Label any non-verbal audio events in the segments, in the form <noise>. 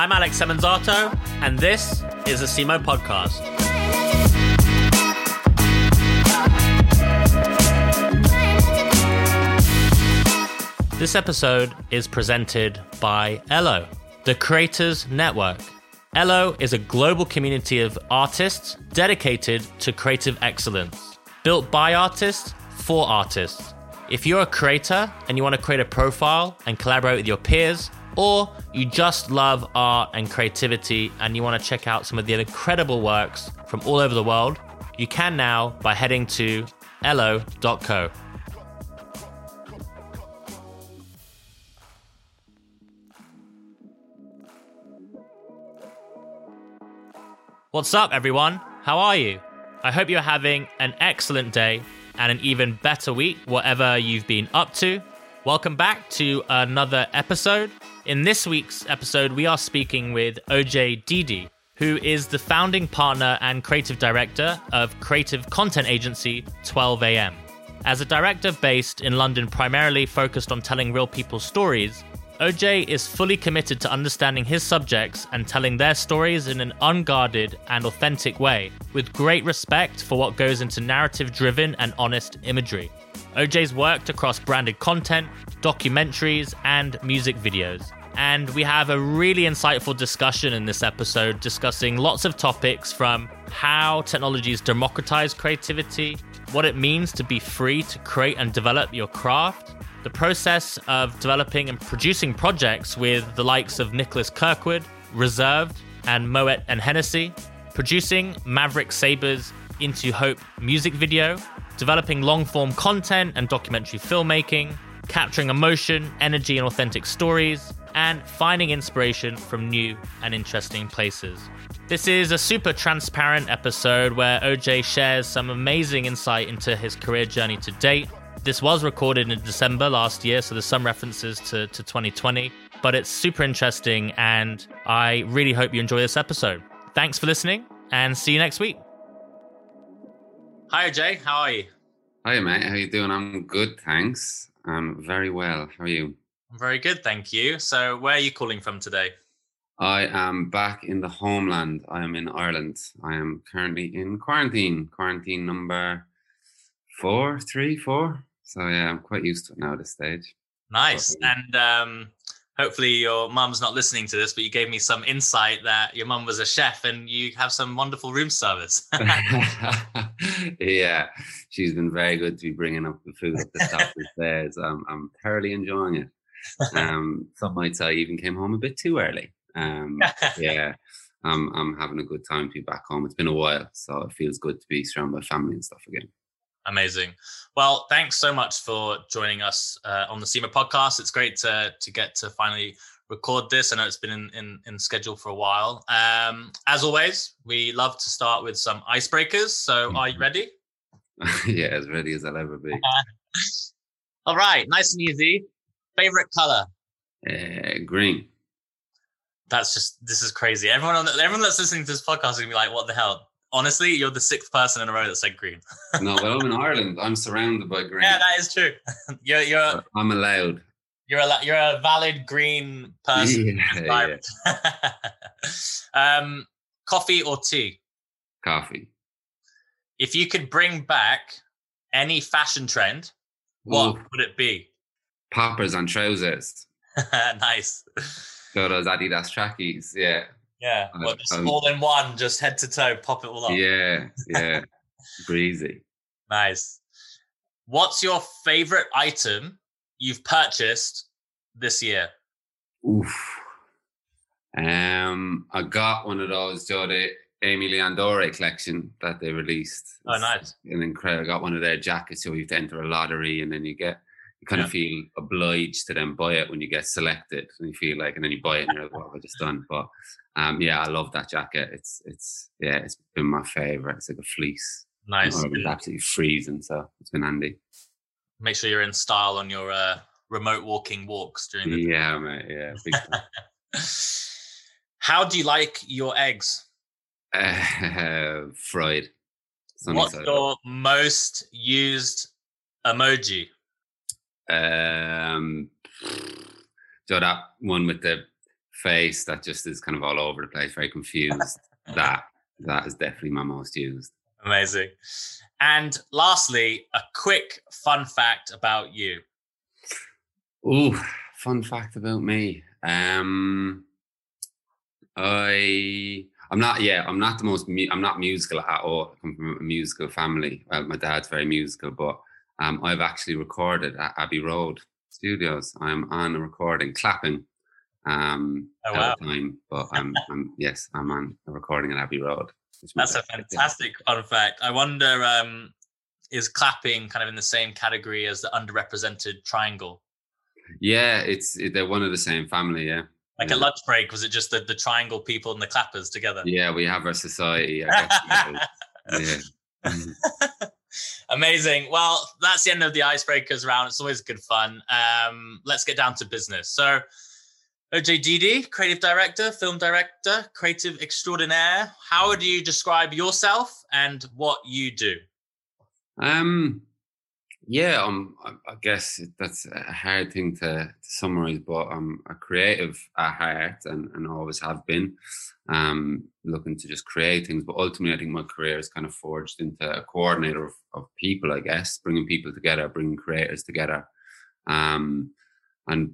I'm Alex Semenzato, and this is the SEMO Podcast. This episode is presented by Ello, the Creators Network. Ello is a global community of artists dedicated to creative excellence, built by artists for artists. If you're a creator and you want to create a profile and collaborate with your peers, or you just love art and creativity and you want to check out some of the incredible works from all over the world, you can now by heading to ello.co. What's up, everyone? How are you? I hope you're having an excellent day and an even better week, whatever you've been up to. Welcome back to another episode. In this week's episode, we are speaking with OJ Deady, who is the founding partner and creative director of creative content agency 12am. As a director based in London, primarily focused on telling real people's stories, OJ is fully committed to understanding his subjects and telling their stories in an unguarded and authentic way, with great respect for what goes into narrative driven and honest imagery. OJ's worked across branded content, documentaries, and music videos. And we have a really insightful discussion in this episode discussing lots of topics from how technologies democratize creativity, what it means to be free to create and develop your craft, the process of developing and producing projects with the likes of Nicholas Kirkwood, Reserved, and Moet and Hennessy, producing Maverick Sabre's Into Hope music video, developing long form content and documentary filmmaking, capturing emotion, energy, and authentic stories, and finding inspiration from new and interesting places. This is a super transparent episode where OJ shares some amazing insight into his career journey to date this was recorded in December last year, so there's some references to, to 2020, but it's super interesting, and I really hope you enjoy this episode. Thanks for listening, and see you next week. Hi, OJ. How are you? Hi, mate. How you doing? I'm good, thanks. I'm very well. How are you? I'm very good, thank you. So, where are you calling from today? I am back in the homeland. I am in Ireland. I am currently in quarantine. Quarantine number four, three, four. So yeah, I'm quite used to it now at this stage. Nice. And um, hopefully your mum's not listening to this, but you gave me some insight that your mum was a chef and you have some wonderful room service. <laughs> <laughs> yeah, she's been very good to be bringing up the food at the top of the <laughs> stairs. Um, I'm thoroughly enjoying it. Um, some might say I even came home a bit too early. Um, yeah, I'm, I'm having a good time to be back home. It's been a while, so it feels good to be surrounded by family and stuff again. Amazing. Well, thanks so much for joining us uh, on the SEMA podcast. It's great to to get to finally record this. I know it's been in in, in schedule for a while. Um, as always, we love to start with some icebreakers. So, are you ready? <laughs> yeah, as ready as I'll ever be. <laughs> All right, nice and easy. Favorite color? Uh, green. That's just this is crazy. Everyone on the, everyone that's listening to this podcast is gonna be like, "What the hell? Honestly, you're the sixth person in a row that said green. <laughs> no, well, I'm in Ireland. I'm surrounded by green. Yeah, that is true. <laughs> You're you're. I'm allowed. You're a you're a valid green person. Yeah, <laughs> yeah. um, coffee or tea? Coffee. If you could bring back any fashion trend, what Ooh. would it be? Poppers on trousers. nice. So those Adidas trackies, yeah. Yeah, well, just um, all in one, just head to toe, pop it all up. Yeah, yeah, <laughs> breezy. Nice. What's your favorite item you've purchased this year? Oof. Um, I got one of those, the Aimé Leon collection that they released. Oh, nice. An incredible. I got one of their jackets, so you have to enter a lottery, and then you get you kind yeah. of feel obliged to then buy it when you get selected, and you feel like, and then you buy it, and you're like, "What have I just done?" But um, yeah, I love that jacket. It's it's yeah, it's been my favorite. It's like a fleece. Nice. It's absolutely freezing, so it's been handy. Make sure you're in style on your uh, remote walking walks during the. Yeah, mate. Yeah. <laughs> How do you like your eggs? Uh, <laughs> fried. What's your most used emoji? Um, so that one with the face that just is kind of all over the place, very confused. <laughs> that that is definitely my most used. Amazing. And lastly, a quick fun fact about you. Oh, fun fact about me. Um, I I'm not. Yeah, I'm not the most. I'm not musical at all. I come from a musical family. Well, my dad's very musical, but um, I've actually recorded at Abbey Road Studios. I'm on a recording, clapping. Um, oh, wow. time, but I'm, I'm <laughs> yes, I'm on a recording at Abbey Road. That's a fantastic fun fact. I wonder, um, is clapping kind of in the same category as the underrepresented triangle? Yeah, it's they're one of the same family. Yeah. Like yeah. a lunch break, was it just the, the triangle people and the clappers together? Yeah, we have our society. <laughs> yeah. Mm-hmm. <laughs> Amazing. Well, that's the end of the icebreakers round. It's always good fun. Um, let's get down to business. So, OJ Deady, creative director, film director, creative extraordinaire. How would you describe yourself and what you do? Um, yeah, um, I guess that's a hard thing to, to summarize, but I'm a creative at heart and, and always have been. Um, looking to just create things, but ultimately, I think my career is kind of forged into a coordinator of, of people, I guess, bringing people together, bringing creators together, um, and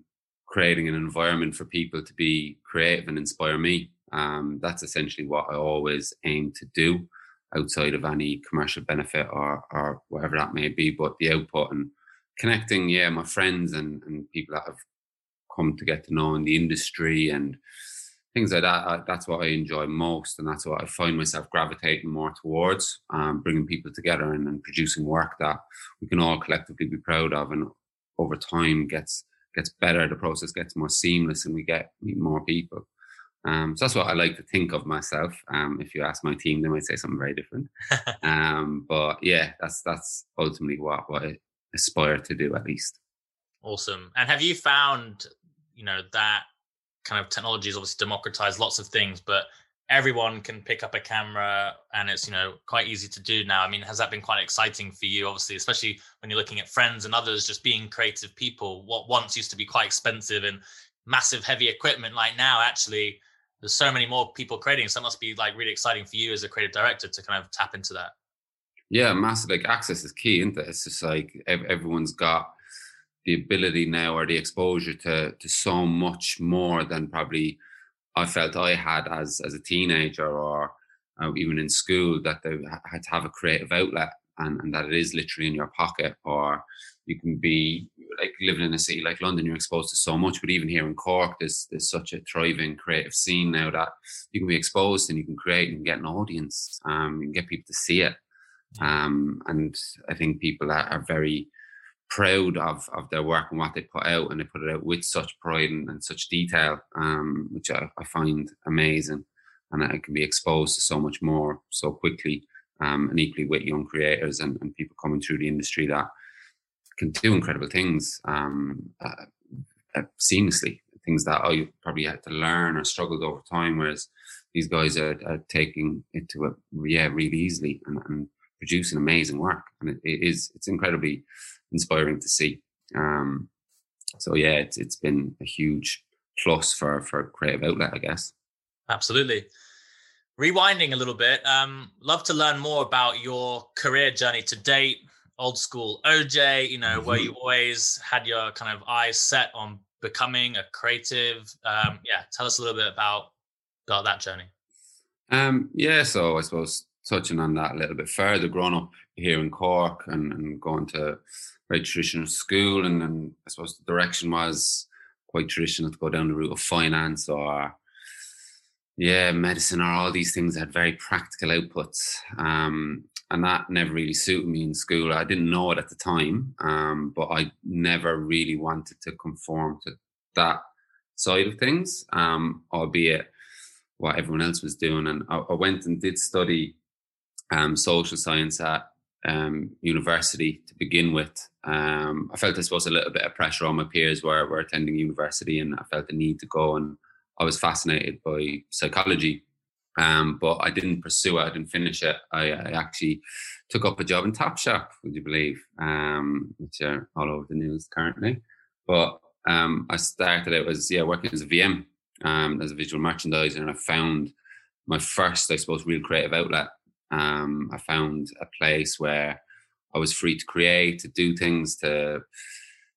creating an environment for people to be creative and inspire me. Um, that's essentially what I always aim to do outside of any commercial benefit or, or whatever that may be, but the output and connecting, yeah, my friends and, and people that have come to get to know in the industry and things like that. I, that's what I enjoy most, and that's what I find myself gravitating more towards, um, bringing people together and, and producing work that we can all collectively be proud of, and over time gets gets better. The process gets more seamless, and we get meet more people. Um, so that's what I like to think of myself. Um, if you ask my team, they might say something very different. <laughs> um, but yeah, that's that's ultimately what what I aspire to do at least. Awesome. And have you found, you know, that kind of technology has obviously democratized lots of things, but everyone can pick up a camera and it's you know quite easy to do now i mean has that been quite exciting for you obviously especially when you're looking at friends and others just being creative people what once used to be quite expensive and massive heavy equipment like now actually there's so many more people creating. So it must be like really exciting for you as a creative director to kind of tap into that. Yeah, massive. Like access is key, isn't it? It's just like everyone's got the ability now or the exposure to to so much more than probably I felt I had as as a teenager or uh, even in school that they had to have a creative outlet and, and that it is literally in your pocket or you can be like living in a city like London, you're exposed to so much. But even here in Cork, there's there's such a thriving creative scene now that you can be exposed and you can create and get an audience. Um, can get people to see it. Um, and I think people are, are very proud of of their work and what they put out, and they put it out with such pride and, and such detail, um, which I, I, find amazing. And I can be exposed to so much more so quickly, um, and equally with young creators and, and people coming through the industry that can do incredible things um, uh, uh, seamlessly. Things that I probably had to learn or struggled over time, whereas these guys are, are taking it to a yeah really easily and, and producing amazing work, and it, it is it's incredibly inspiring to see. Um, so yeah, it's it's been a huge plus for for creative outlet, I guess. Absolutely. Rewinding a little bit, um, love to learn more about your career journey to date old school OJ, you know, mm-hmm. where you always had your kind of eyes set on becoming a creative. Um, yeah, tell us a little bit about about that journey. Um, yeah, so I suppose touching on that a little bit further, growing up here in Cork and, and going to very traditional school, and, and I suppose the direction was quite traditional to go down the route of finance or yeah, medicine or all these things that had very practical outputs. Um, and that never really suited me in school. I didn't know it at the time, um, but I never really wanted to conform to that side of things, um, albeit what everyone else was doing. And I, I went and did study um, social science at um, university to begin with. Um, I felt I suppose a little bit of pressure on my peers were, were attending university, and I felt the need to go. And I was fascinated by psychology um, but I didn't pursue it. I didn't finish it. I, I actually took up a job in Topshop, would you believe, um, which are all over the news currently. But um, I started out as yeah working as a VM um, as a visual merchandiser, and I found my first, I suppose, real creative outlet. Um, I found a place where I was free to create, to do things, to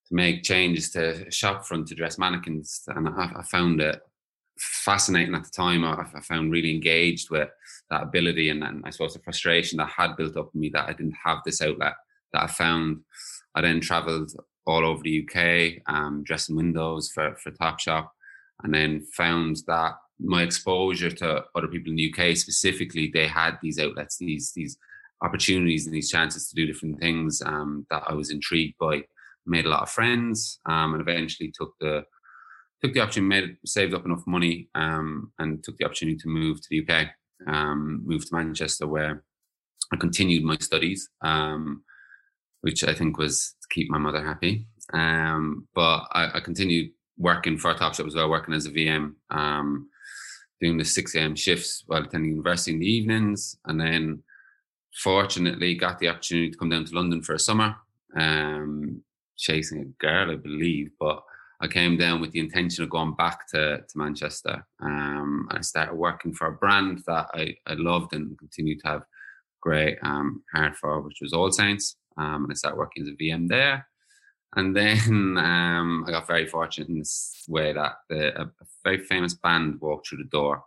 to make changes to shop front, to dress mannequins, and I, I found it fascinating at the time. I, I, found really engaged with that ability and, and I suppose the frustration that had built up in me that I didn't have this outlet that I found. I then travelled all over the UK, um, dressing windows for for Topshop, and then found that my exposure to other people in the UK specifically, they had these outlets, these these opportunities and these chances to do different things um, that I was intrigued by. Made a lot of friends, um, and eventually took the took the opportunity, made saved up enough money, um, and took the opportunity to move to the UK. Um, moved to Manchester, where I continued my studies, um, which I think was to keep my mother happy. Um, but I, I, continued working for Topshop as well, working as a VM, um, doing the 6 a.m. shifts while attending university in the evenings. And then fortunately got the opportunity to come down to London for a summer, um, chasing a girl, I believe. But I came down with the intention of going back to, to Manchester. Um, I started working for a brand that I, I loved and continued to have great um, heart for, which was All Saints. Um, and I started working as a VM there. And then <laughs> um, I got very fortunate in this way that the, a, a, very famous band walked through the door.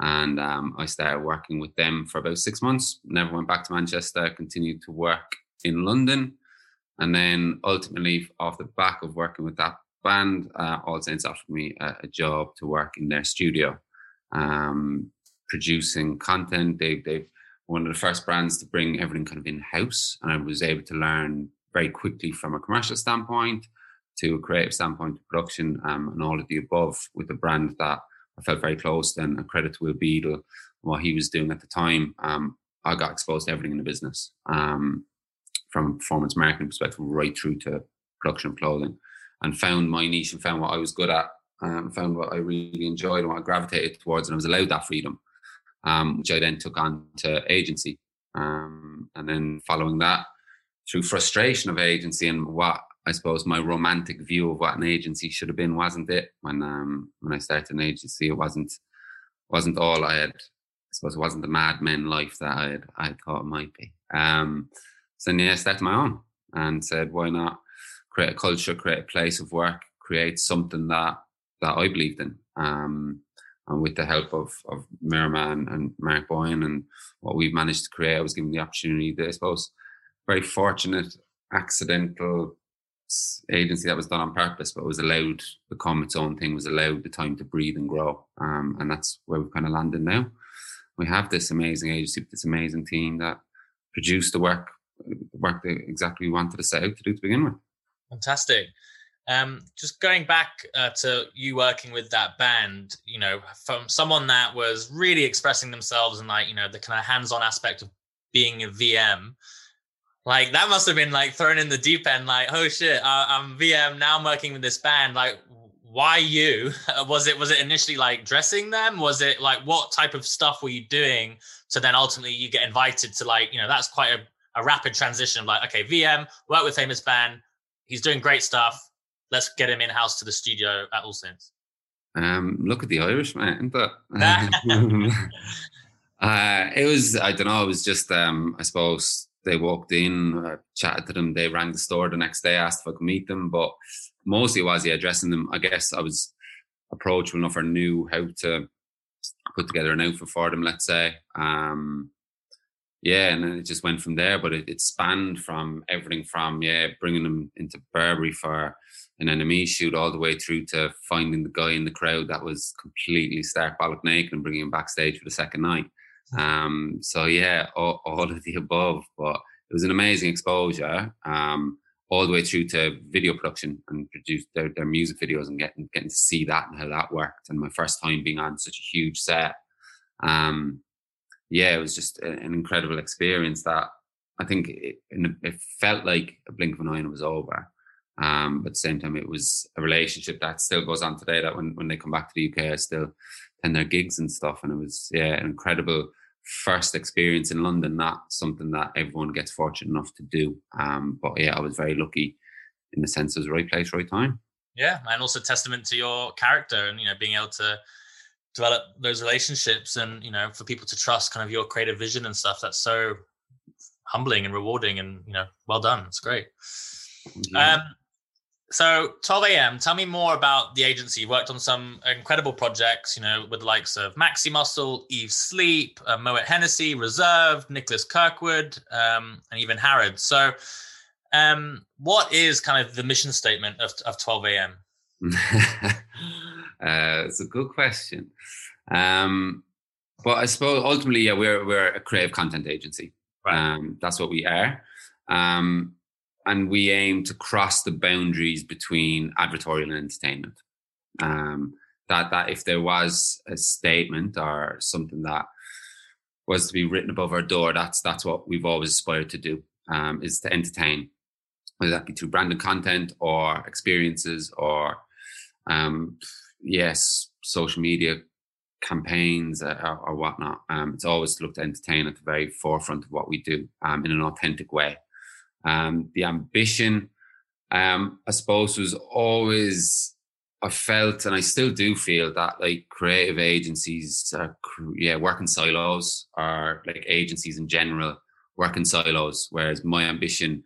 And um, I started working with them for about six months. Never went back to Manchester, continued to work in London. And then ultimately, off the back of working with that band, uh, All Saints offered me a, a, job to work in their studio, um, producing content. They, they one of the first brands to bring everything kind of in house. And I was able to learn very quickly from a commercial standpoint to a creative standpoint to production um, and all of the above with a brand that I felt very close and a credit to Will Beadle what he was doing at the time. Um, I got exposed to everything in the business um, from a performance marketing perspective right through to production of clothing and found my niche and found what I was good at um, found what I really enjoyed and what I gravitated towards and I was allowed that freedom um, which I then took on to agency. Um, and then following that through frustration of agency and what I suppose my romantic view of what an agency should have been wasn't it? When um when I started an agency it wasn't wasn't all I had I suppose it wasn't the Mad Men life that I had I thought it might be. Um so yeah I started my own and said why not create a culture create a place of work create something that that I believed in um and with the help of of Mirman and Mark Boyan and what we've managed to create I was given the opportunity to I suppose very fortunate, accidental agency that was done on purpose, but was allowed to become its own thing, was allowed the time to breathe and grow. Um, and that's where we've kind of landed now. We have this amazing agency, this amazing team that produced the work, work that exactly we wanted to set out to do to begin with. Fantastic. Um, just going back uh, to you working with that band, you know, from someone that was really expressing themselves and like, you know, the kind of hands-on aspect of being a VM like that must have been like thrown in the deep end. Like, oh shit, uh, I'm VM now. I'm working with this band. Like, why you? <laughs> was it was it initially like dressing them? Was it like what type of stuff were you doing? So then ultimately you get invited to like you know that's quite a, a rapid transition of like okay VM work with famous band. He's doing great stuff. Let's get him in house to the studio at All Saints. Um, look at the Irish man, but <laughs> <laughs> uh, it was I don't know. It was just um, I suppose they walked in, I chatted to them. They rang the store the next day, asked if I could meet them. But mostly it was yeah, addressing them. I guess I was approachable enough or knew how to put together an outfit for them. Let's say, um, yeah, and then it just went from there. But it, it spanned from everything from yeah, bringing them into Burberry for an NME shoot all the way through to finding the guy in the crowd that was completely stark bollock naked and bringing him backstage for the second night. Um, so yeah, all, all, of the above. But it was an amazing exposure, um, all the way through to video production and produce their, their music videos and getting getting to see that and how that worked. And my first time being on such a huge set. Um, yeah, it was just an incredible experience that I think it, it felt like a blink of an eye and it was over. Um, but at the same time, it was a relationship that still goes on today. That when, when they come back to the UK, I still attend their gigs and stuff. And it was yeah, an incredible first experience in London, not something that everyone gets fortunate enough to do. Um, but yeah, I was very lucky in the sense it was the right place, right time. Yeah, and also testament to your character and you know being able to develop those relationships and you know for people to trust kind of your creative vision and stuff. That's so humbling and rewarding and you know well done. It's great. Um, so 12 a.m. Tell me more about the agency. You worked on some incredible projects, you know, with the likes of Maximuscle, Eve Sleep, uh, Moet Hennessy, Reserve, Nicholas Kirkwood, um, and even Harrod. So, um, what is kind of the mission statement of, of 12 a.m.? <laughs> uh, it's a good question. Um, but I suppose ultimately, yeah, we're we're a creative content agency. Right. Um, that's what we are. Um, and we aim to cross the boundaries between advertorial and entertainment. Um, that that if there was a statement or something that was to be written above our door, that's that's what we've always aspired to do. Um, is to entertain, whether that be through branded content or experiences or um, yes, social media campaigns uh, or, or, whatnot. Um, it's always looked to entertain at the very forefront of what we do um, in an authentic way. Um, the ambition, um, I suppose, was always I felt, and I still do feel that like creative agencies, are, yeah, working silos, or like agencies in general work in silos. Whereas my ambition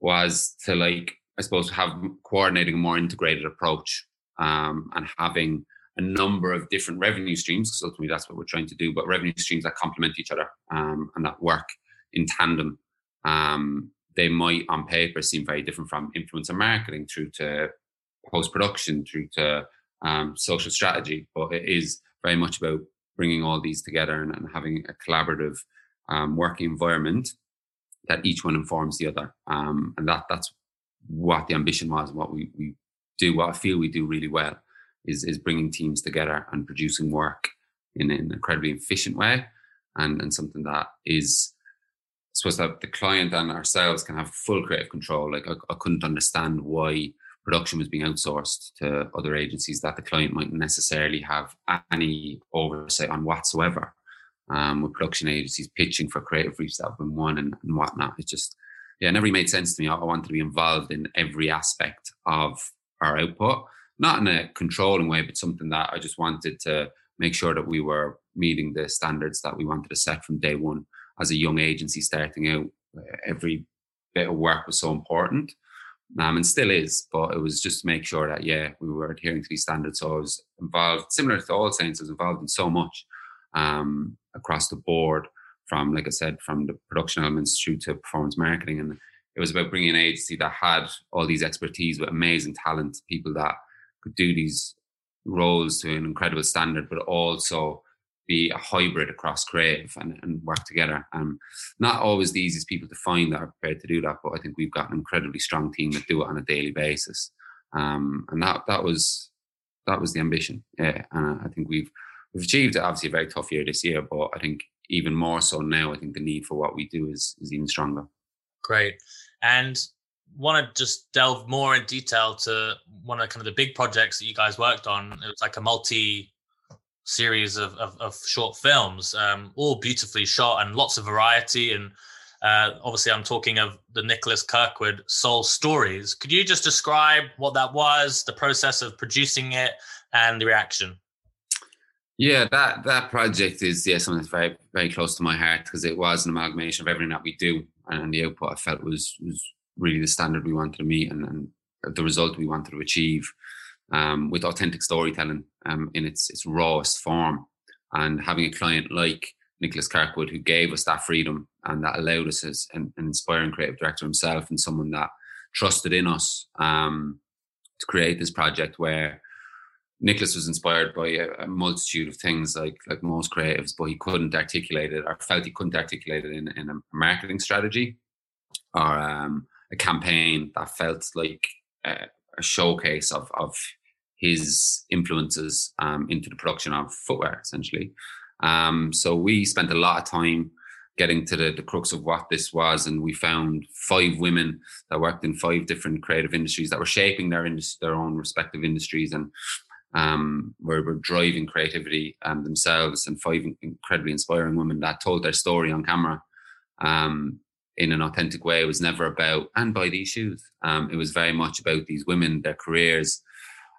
was to like, I suppose, have coordinating a more integrated approach um, and having a number of different revenue streams because ultimately that's what we're trying to do. But revenue streams that complement each other um, and that work in tandem. Um, they might on paper seem very different from influencer marketing through to post production through to um, social strategy, but it is very much about bringing all these together and, and having a collaborative um, working environment that each one informs the other. Um, and that that's what the ambition was, what we, we do, what I feel we do really well is, is bringing teams together and producing work in, an incredibly efficient way and, and something that is suppose that the client and ourselves can have full creative control. Like I, I, couldn't understand why production was being outsourced to other agencies that the client might necessarily have any oversight on whatsoever. Um, with production agencies pitching for creative briefs that have been won and, and whatnot. It just, yeah, it never made sense to me. I, I wanted to be involved in every aspect of our output, not in a controlling way, but something that I just wanted to make sure that we were meeting the standards that we wanted to set from day one as a young agency starting out, every bit of work was so important. Um, and still is, but it was just to make sure that yeah, we were adhering to these standards. So I was involved, similar to All Saints, I was involved in so much um, across the board, from like I said, from the production elements through to performance marketing, and it was about bringing an agency that had all these expertise with amazing talent, people that could do these roles to an incredible standard, but also be a hybrid across creative and, and work together. Um, not always the easiest people to find that are prepared to do that, but I think we've got an incredibly strong team that do it on a daily basis. Um, and that that was that was the ambition. Yeah, and I think we've we've achieved it. Obviously, a very tough year this year, but I think even more so now. I think the need for what we do is is even stronger. Great, and want to just delve more in detail to one of kind of the big projects that you guys worked on. It was like a multi series of, of, of short films, um, all beautifully shot and lots of variety. And uh, obviously, I'm talking of the Nicholas Kirkwood Soul Stories. Could you just describe what that was, the process of producing it, and the reaction? Yeah, that that project is yeah something that's very very close to my heart because it was an amalgamation of everything that we do, and the output I felt was was really the standard we wanted to meet and, and the result we wanted to achieve um, with authentic storytelling um, in its its rawest form, and having a client like Nicholas Kirkwood who gave us that freedom and that allowed us as an, an inspiring creative director himself and someone that trusted in us um, to create this project where Nicholas was inspired by a, a, multitude of things like like most creatives, but he couldn't articulate it or felt he couldn't articulate it in, in a marketing strategy or um, a campaign that felt like a, a showcase of of his influences um, into the production of footwear, essentially. Um, so we spent a lot of time getting to the, the crux of what this was, and we found five women that worked in five different creative industries that were shaping their their own respective industries and um, were, were driving creativity um, themselves, and five incredibly inspiring women that told their story on camera um, in an authentic way. It was never about and buy these shoes. Um, it was very much about these women, their careers,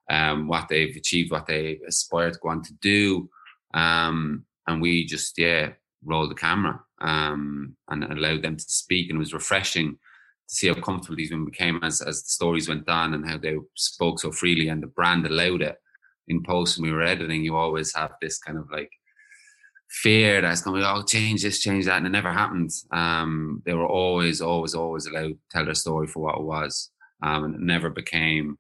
um, what they've achieved, what they aspire to go on to do. Um, and we just, yeah, rolled the camera um, and allowed them to speak. And it was refreshing to see how comfortable these women became as, as the stories went on and how they spoke so freely and the brand allowed it. In post, when we were editing, you always have this kind of like fear that's going to be, oh, change this, change that. And it never happened. Um, they were always, always, always allowed to tell their story for what it was. Um, and it never became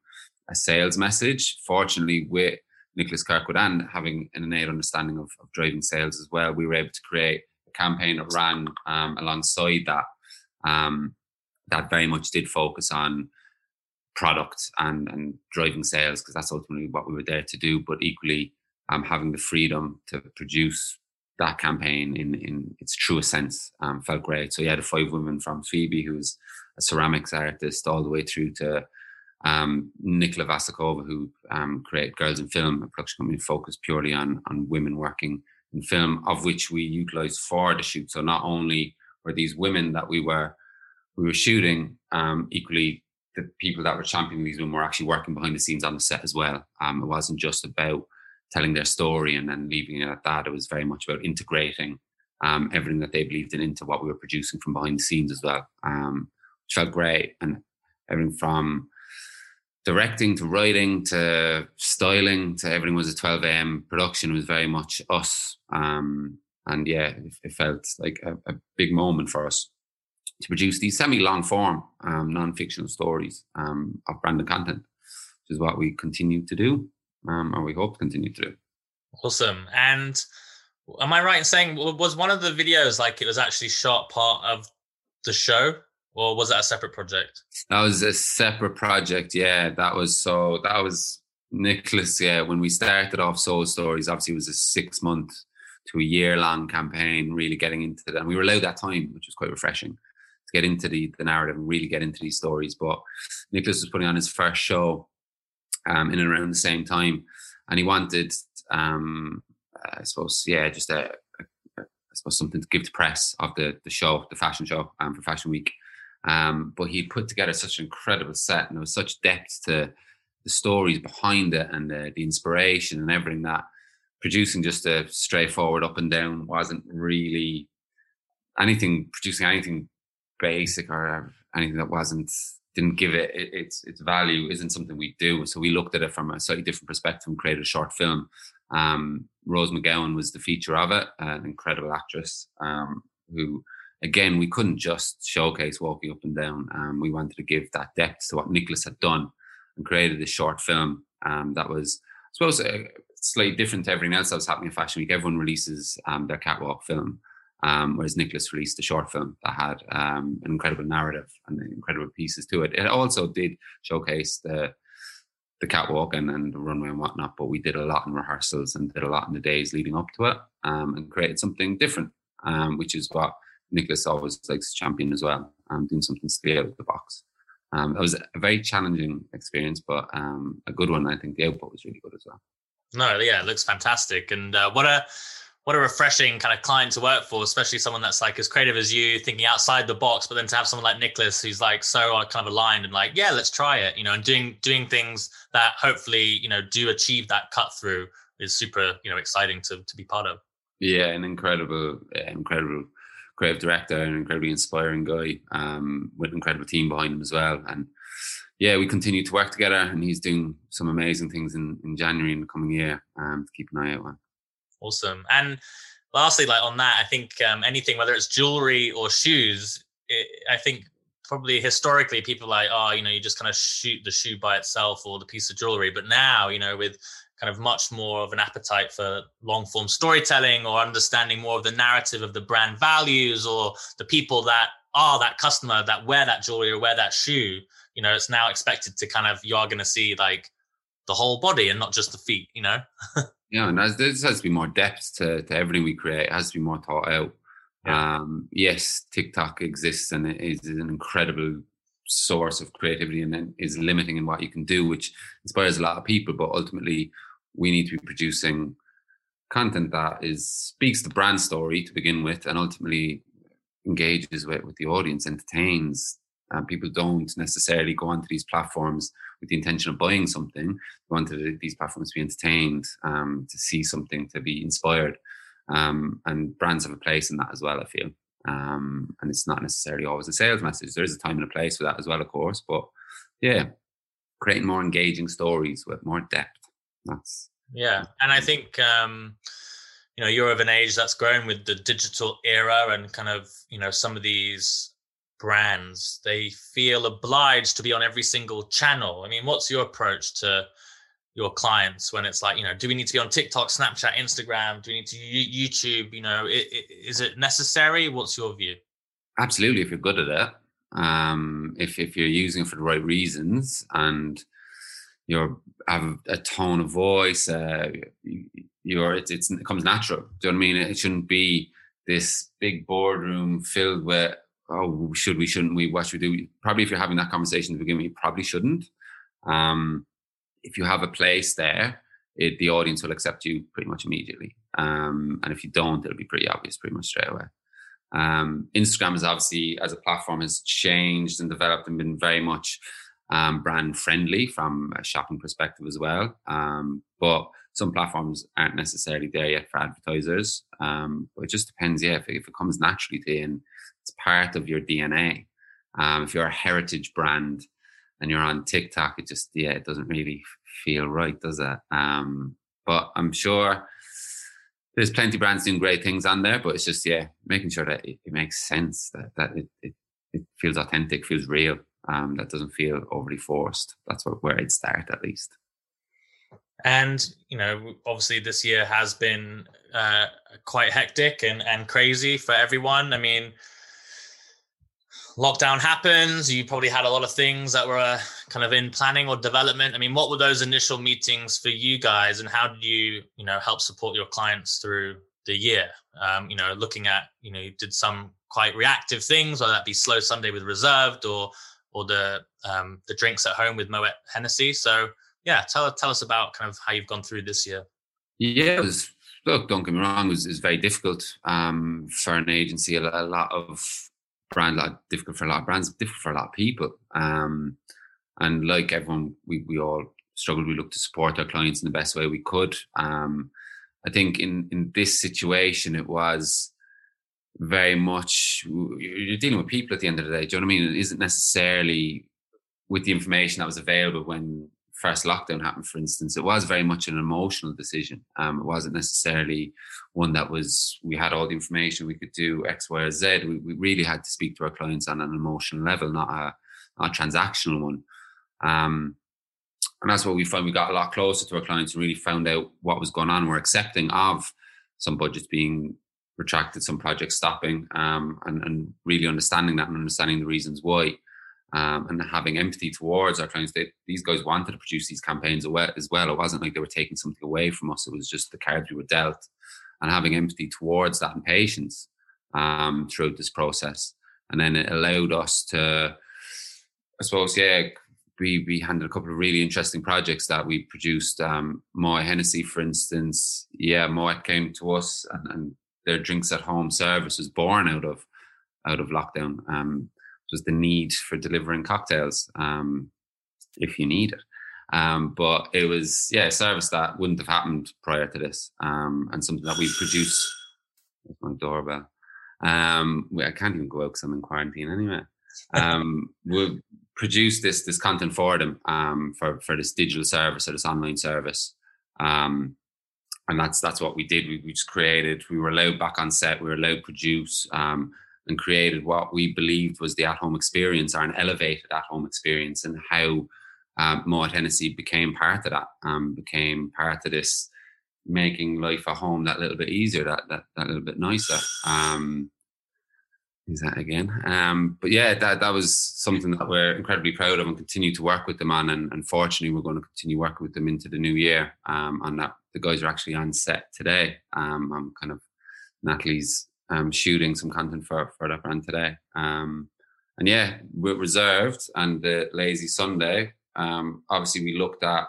a sales message. Fortunately, with Nicholas Kirkwood and having an innate understanding of, of driving sales as well, we were able to create a campaign that ran um, alongside that. Um, that very much did focus on product and, and driving sales because that's ultimately what we were there to do. But equally, um, having the freedom to produce that campaign in in its truest sense um, felt great. So had the five women from Phoebe, who's a ceramics artist, all the way through to um, Nicola Vasakova, who um, created Girls in Film, a production company focused purely on on women working in film, of which we utilized for the shoot. So not only were these women that we were we were shooting, um, equally the people that were championing these women were actually working behind the scenes on the set as well. Um, it wasn't just about telling their story and then leaving it at that. It was very much about integrating um, everything that they believed in into what we were producing from behind the scenes as well, um, which felt great. And everything from directing to writing to styling to everything was a 12 a.m. production was very much us. Um, and yeah, it, it felt like a, a, big moment for us to produce these semi-long form um, non-fictional stories um, of branded content, which is what we continue to do um, and we hope to continue to do. Awesome. And am I right in saying was one of the videos like it was actually shot part of the show, or was that a separate project? That was a separate project. Yeah, that was so. That was Nicholas. Yeah, when we started off Soul Stories, obviously it was a six month to a year long campaign, really getting into that. And we were allowed that time, which was quite refreshing get into the, the narrative and really get into these stories. But Nicholas was putting on his first show um, in and around the same time, and he wanted, um, I suppose, yeah, just a, a, a, I suppose something to give to press of the the show, the fashion show, um, for Fashion Week. Um, but he put together such an incredible set, and there was such depth to the stories behind it, and the, the inspiration and everything that producing just a straightforward up and down wasn't really anything producing anything basic or anything that wasn't didn't give it its its value isn't something we do. So we looked at it from a slightly different perspective and created a short film. Um, Rose McGowan was the feature of it, an incredible actress um, who, again, we couldn't just showcase walking up and down. Um, we wanted to give that depth to what Nicholas had done and created a short film um, that was, I suppose, uh, slightly different to everything else that was happening in Fashion Week. Everyone releases um, their catwalk film. Um, whereas Nicholas released a short film that had um, an incredible narrative and incredible pieces to it. It also did showcase the the catwalk and, and the runway and whatnot, but we did a lot in rehearsals and did a lot in the days leading up to it um, and created something different, um, which is what Nicholas always likes to champion as well, um, doing something straight out of the box. Um, it was a very challenging experience, but a good one. I think the output was really good as well. No, yeah, it looks fantastic. And uh, what a what a refreshing kind of client to work for, especially someone that's like as creative as you, thinking outside the box. But then to have someone like Nicholas, who's like so uh, kind of aligned and like, yeah, let's try it, you know, and doing doing things that hopefully you know do achieve that cut through is super, you know, exciting to to be part of. Yeah, an incredible, incredible creative director, an incredibly inspiring guy um, with an incredible team behind him as well, and yeah, we continue to work together, and he's doing some amazing things in, in January in the coming year um, to keep an eye out on. Awesome. And lastly, like on that, I think um, anything, whether it's jewelry or shoes, it, I think probably historically people like, oh, you know, you just kind of shoot the shoe by itself or the piece of jewelry. But now, you know, with kind of much more of an appetite for long form storytelling or understanding more of the narrative of the brand values or the people that are that customer that wear that jewelry or wear that shoe, you know, it's now expected to kind of, you are going to see like the whole body and not just the feet, you know? <laughs> Yeah, and as, there has to be more depth to, to everything we create. It has to be more thought out. Yeah. Um, yes, TikTok exists and it is an incredible source of creativity and then is limiting in what you can do, which inspires a lot of people. But ultimately, we need to be producing content that is speaks the brand story to begin with, and ultimately engages with, with the audience, entertains, Um, people don't necessarily go onto these platforms with the intention of buying something. They want these platforms to be entertained, um, to see something, to be inspired. Um, and brands have a place in that as well, I feel. Um, and it's not necessarily always a sales message. There is a time and a place for that as well, of course. But yeah, creating more engaging stories with more depth. That's yeah, and I think um, you know you're of an age that's grown with the digital era and kind of you know some of these brands they feel obliged to be on every single channel. I mean, what's your approach to your clients when it's like you know do we need to be on tiktok snapchat instagram? Do we need to youtube? You know is it necessary? What's your view? Absolutely if you're good at it um, if, if you're using it for the right reasons and you have a tone of voice uh, you're it, it comes natural. Do you know what i mean? It shouldn't be this big boardroom filled with oh should we shouldn't we what should we do probably if you're having that conversation at the beginning you probably shouldn't um, if you have a place there, it, the audience will accept you pretty much immediately. Um, and if you don't, it'll be pretty obvious pretty much straight away. Um, Instagram is obviously, as a platform, has changed and developed and been very much um, brand friendly from a shopping perspective as well. Um, but some platforms aren't necessarily there yet for advertisers. Um, but it just depends, yeah, if, if, it comes naturally to you and it's part of your DNA. Um, if you're a heritage brand, and you're on TikTok, it just yeah, it doesn't really feel right, does it? Um, but I'm sure there's plenty of brands doing great things on there, but it's just yeah, making sure that it, it makes sense, that that it, it, it feels authentic, feels real, um, that doesn't feel overly forced. That's what, where I'd start at least. And you know, obviously, this year has been uh, quite hectic and and crazy for everyone. I mean, lockdown happens you probably had a lot of things that were uh, kind of in planning or development. I mean what were those initial meetings for you guys and how did you you know help support your clients through the year? Um, you know looking at you know you did some quite reactive things whether that be slow sunday with reserved or or the um, the drinks at home with moet hennessy. So yeah tell tell us about kind of how you've gone through this year. Yeah it was look don't get me wrong it was, it was very difficult. Um, for an agency a, a lot of brand like difficult for a lot of brands, difficult for a lot of people. Um, and like everyone, we we all struggled. We looked to support our clients in the best way we could. Um, I think in in this situation, it was very much you're dealing with people at the end of the day. Do you know what I mean? It isn't necessarily with the information that was available when first lockdown happened, for instance, it was very much an emotional decision. Um, it wasn't necessarily one that was, we had all the information, we could do X, Y, or Z. We, we really had to speak to our clients on an emotional level, not a, not a transactional one. Um, and that's what we found. We got a lot closer to our clients and really found out what was going on. We're accepting of some budgets being retracted, some projects stopping, um, and, and really understanding that and understanding the reasons why um, and having empathy towards our clients. They, these guys wanted to produce these campaigns as well. It wasn't like they were taking something away from us. It was just the cards we were dealt, and having empathy towards that and patience um, throughout this process. And then it allowed us to, I suppose, yeah, we we handled a couple of really interesting projects that we produced. Um, Moet Hennessy, for instance, yeah, Moet came to us, and, and their drinks at home service was born out of out of lockdown. Um, was the need for delivering cocktails um, if you need it. Um, but it was yeah a service that wouldn't have happened prior to this, um, and something that we produce. My doorbell. Um, I can't even go out because I'm in quarantine anyway. Um, we produced this this content for them um, for for this digital service or this online service. Um, and that's that's what we did. We, we just created. We were allowed back on set. We were allowed to produce. Um, and created what we believed was the at-home experience or an elevated at-home experience and how um, Moet Hennessy became part of that, um, became part of this making life at home that little bit easier, that that, that little bit nicer. Um, is that again? Um, but yeah, that that was something that we're incredibly proud of and continue to work with them on. And unfortunately, we're going to continue working with them into the new year. Um, and that the guys are actually on set today. Um, I'm kind of Natalie's um, shooting some content for for that brand today. Um, and yeah, we're reserved and the Lazy Sunday. Um, obviously, we looked at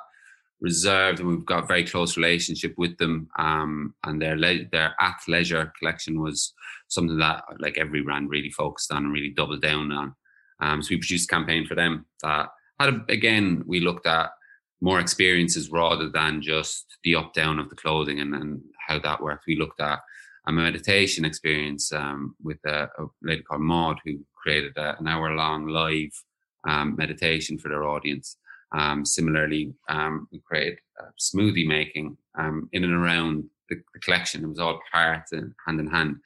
reserved and we've got a very close relationship with them. Um, and their le- their athleisure collection was something that like every brand really focused on and really doubled down on. Um, so we produced a campaign for them that had, a, again, we looked at more experiences rather than just the up down of the clothing and, and how that worked. We looked at a meditation experience um, with a, a, lady called Maud who created a, an hour long live um, meditation for their audience. Um, similarly, um, we created smoothie making um, in and around the, the, collection. It was all part and hand in hand.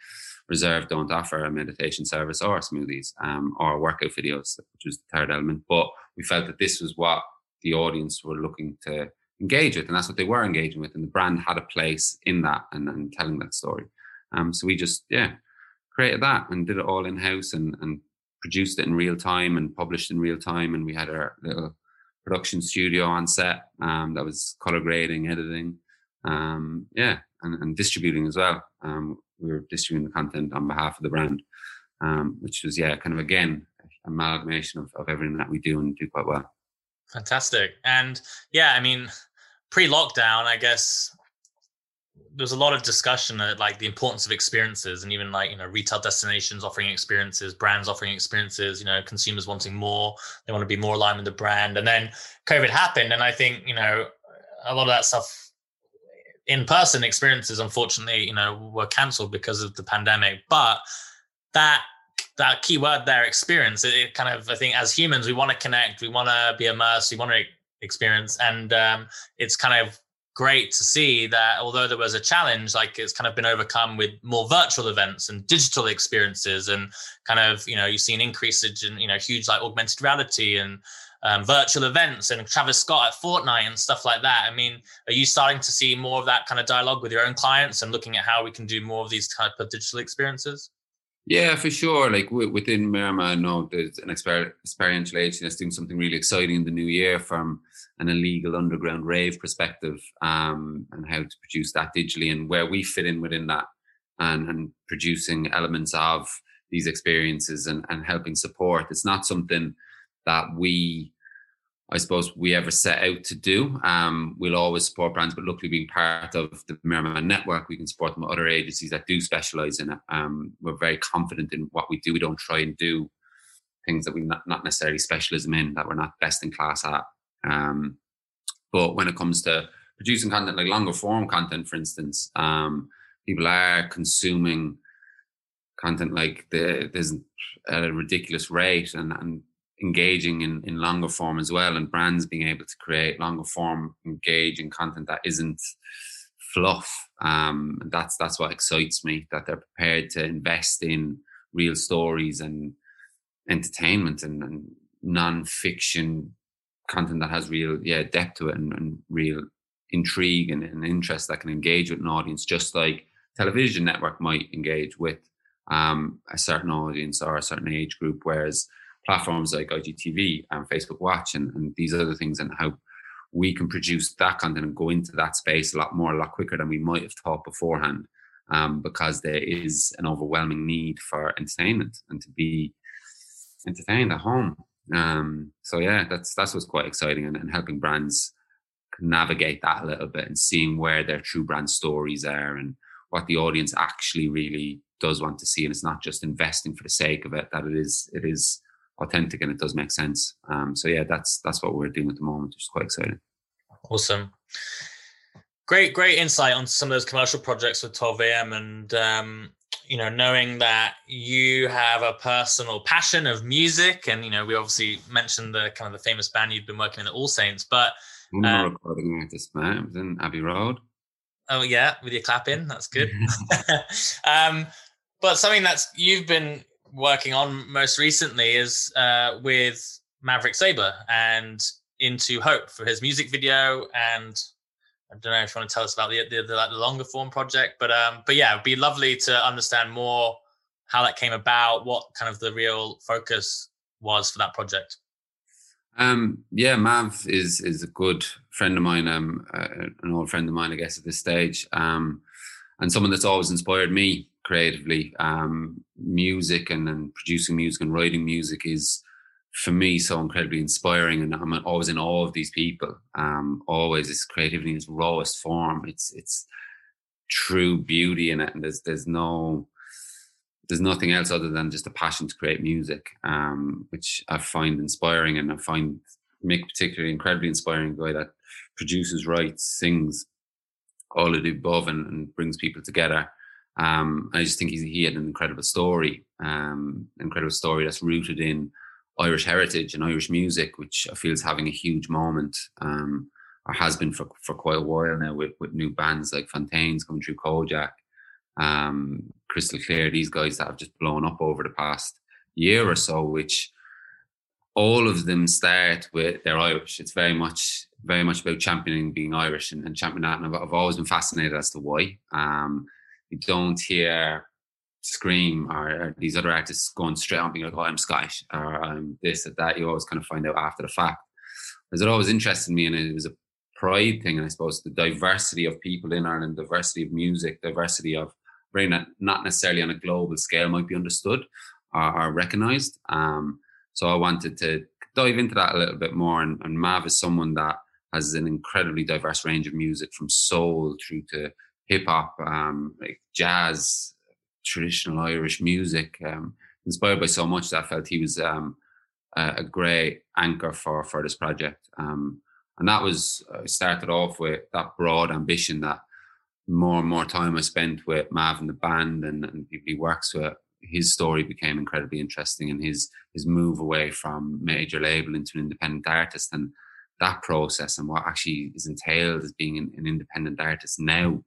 Reserved don't offer a meditation service or smoothies um, or workout videos, which was the third element. But we felt that this was what the audience were looking to engage with, and that's what they were engaging with, and the brand had a place in that and, and telling that story. Um, so we just yeah created that and did it all in house and and produced it in real time and published in real time, and we had our little production studio on set um, that was color grading, editing, um, yeah, and, and, distributing as well. Um, we were distributing the content on behalf of the brand, um, which was yeah, kind of again amalgamation of, of everything that we do and do quite well. Fantastic. And yeah, I mean, <laughs> pre lockdown, I guess there's a lot of discussion at like the importance of experiences and even like you know retail destinations offering experiences brands offering experiences you know consumers wanting more they want to be more aligned with the brand. And then covid happened and i think you know a lot of that stuff in person experiences unfortunately you know were cancelled because of the pandemic. But that that key word there experience it, it, kind of i think as humans we want to connect we want to be immersed we want to experience. And um, it's kind of great to see that although there was a challenge like it's kind of been overcome with more virtual events and digital experiences and kind of you know you see an increase in you know huge like augmented reality and um, virtual events and Travis Scott at Fortnite and stuff like that. I mean, are you starting to see more of that kind of dialogue with your own clients and looking at how we can do more of these type of digital experiences? Yeah, for sure. Like within Miramar, I know there's an exper- experiential agency that's doing something really exciting in the new year from an illegal underground rave perspective um, and how to produce that digitally and where we fit in within that and, and producing elements of these experiences and, and helping support. It's not something that we I suppose we ever set out to do. Um, we'll always support brands, but luckily being part of the Merriman network, we can support them with other agencies that do specialize in it. Um, we're very confident in what we do. We don't try and do things that we're not, not necessarily specialism in, that we're not best in class at. Um, but when it comes to producing content like longer form content, for instance, um, people are consuming content like the, there's a ridiculous rate and, and engaging in, in longer form as well and brands being able to create longer form engaging content that isn't fluff. Um that's that's what excites me that they're prepared to invest in real stories and entertainment and, and non-fiction content that has real yeah depth to it and, and real intrigue and, and, interest that can engage with an audience just like television network might engage with um, a certain audience or a certain age group whereas platforms like IGTV and Facebook Watch and, and these other things and how we can produce that content and go into that space a lot more, a lot quicker than we might have thought beforehand. Um, because there is an overwhelming need for entertainment and to be entertained at home. Um, so yeah, that's that's what's quite exciting and, and, helping brands navigate that a little bit and seeing where their true brand stories are and what the audience actually really does want to see. And it's not just investing for the sake of it; that it is it is authentic and it does make sense. Um, so yeah, that's that's what we're doing at the moment, which is quite exciting. Awesome. Great, great insight on some of those commercial projects with 12 a.m. and um, you know, knowing that you have a personal passion of music, and you know, we obviously mentioned the kind of the famous band you've been working in at All Saints, but I'm not um, recording man. It was in Abbey Road. Oh yeah, with your clap in, that's good. <laughs> <laughs> um, but something that's you've been working on most recently is uh, with Maverick Sabre and Into Hope for his music video. And I don't know if you want to tell us about the the, the, the longer form project, but um, but yeah, it'd be lovely to understand more how that came about, what kind of the real focus was for that project. Um, yeah, Mav is is a good friend of mine, um, uh, an old friend of mine, I guess, at this stage, um, and someone that's always inspired me creatively. Um, music and, and producing music and writing music is for me so incredibly inspiring, and I'm always in awe of these people. Um, always, it's creativity in its rawest form. It's it's true beauty in it, and there's there's no there's nothing else other than just a passion to create music, um, which I find inspiring, and I find Mick particularly incredibly inspiring guy that produces, writes, sings, all of the above, and, and brings people together. Um, I just think he had an incredible story, um, incredible story that's rooted in Irish heritage and Irish music, which I feel is having a huge moment, um, or has been for, for quite a while now, with, with new bands like Fontaines coming through Kojaque, um, Crystal Clear, these guys that have just blown up over the past year or so, which all of them start with they're Irish. It's very much very much about championing being Irish and, and championing that. And I've, I've, always been fascinated as to why. Um, you don't hear Skream or, or, these other artists going straight on being like, oh, I'm Scottish or I'm this or that. You always kind of find out after the fact. Because it always interested me and it was a pride thing, I suppose, the diversity of people in Ireland, diversity of music, diversity of brain that not necessarily on a global scale might be understood or, or recognized. Um, so I wanted to dive into that a little bit more. And, and Mav is someone that has an incredibly diverse range of music from soul through to hip hop, um, like jazz, traditional Irish music, um, inspired by so much that I felt he was um, a, a, great anchor for for this project. Um, and that was started off with that broad ambition that more and more time I spent with Mav and the band and, and people he works with, his story became incredibly interesting and his his move away from major label into an independent artist and that process and what actually is entailed as being an, an independent artist now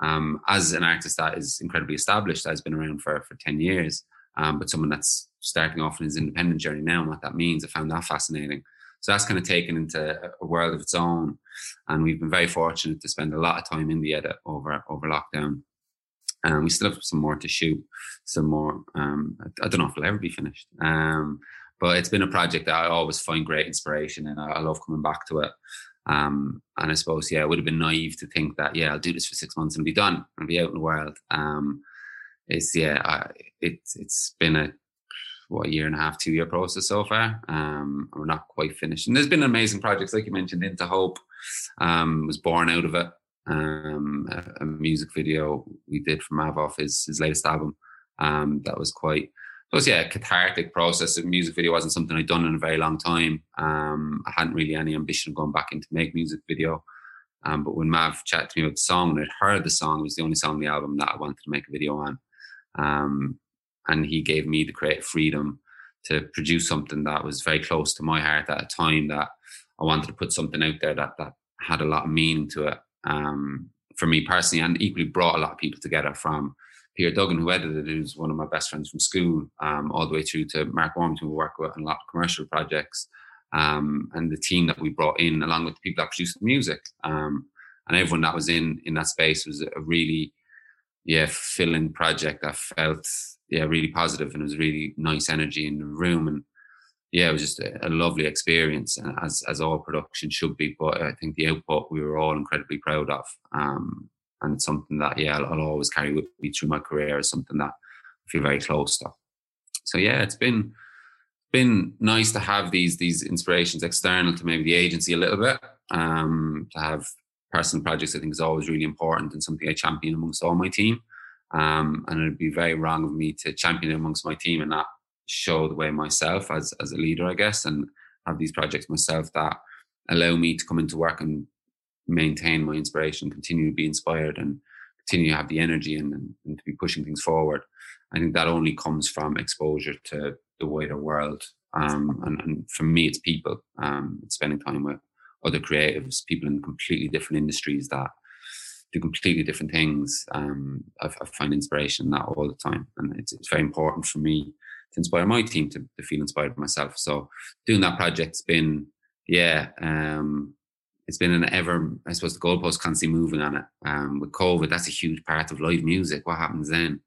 um, as an artist that is incredibly established that has been around for for 10 years um, but someone that's starting off in his independent journey now and what that means i found that fascinating so that's kind of taken into a world of its own and we've been very fortunate to spend a lot of time in the edit over over lockdown um, we still have some more to shoot, some more. Um, I, I, don't know if it'll ever be finished. Um, but it's been a project that I always find great inspiration and I love coming back to it. Um, and I suppose, yeah, it would have been naive to think that, yeah, I'll do this for six months and be done and be out in the world. Um, it's, yeah, I, it's, it's been a, what, a year and a half, two year process so far. Um, we're not quite finished. And there's been amazing projects, like you mentioned, Into Hope um, was born out of it um, a, a, music video we did for Mav his, his latest album. Um, that was quite, it was yeah, a cathartic process. The music video wasn't something I'd done in a very long time. Um, I hadn't really any ambition of going back into make music video. Um, but when Mav chatted to me about the song and I'd heard the song, it was the only song on the album that I wanted to make a video on. Um, and he gave me the creative freedom to produce something that was very close to my heart at a time that I wanted to put something out there that that had a lot of meaning to it um, for me personally, and equally brought a lot of people together from Peter Duggan, who edited it, who's one of my best friends from school, um, all the way through to Mark Warmington, who work with on a lot of commercial projects, um, and the team that we brought in, along with the people that produced the music, um, and everyone that was in in that space was a really, yeah, filling project that felt yeah really positive, and it was really nice energy in the room, and yeah, it was just a, a, lovely experience, as as all production should be. But I think the output we were all incredibly proud of, um, and it's something that yeah, I'll, I'll, always carry with me through my career is something that I feel very close to. So yeah, it's been been nice to have these these inspirations external to maybe the agency a little bit. Um, to have personal projects, I think is always really important and something I champion amongst all my team. Um, and it'd be very wrong of me to champion amongst my team and not show the way myself as as a leader, I guess, and have these projects myself that allow me to come into work and maintain my inspiration, continue to be inspired, and continue to have the energy and, and, and to be pushing things forward. I think that only comes from exposure to the wider world. Um, and, and, for me, it's people. Um, it's spending time with other creatives, people in completely different industries that do completely different things. Um, I, I, find inspiration in that all the time, and it's, it's very important for me to inspire my team to, to feel inspired myself. So doing that project's been, yeah, um, it's been an ever, I suppose the goalpost constantly moving on it. Um, with COVID, that's a huge part of live music. What happens then?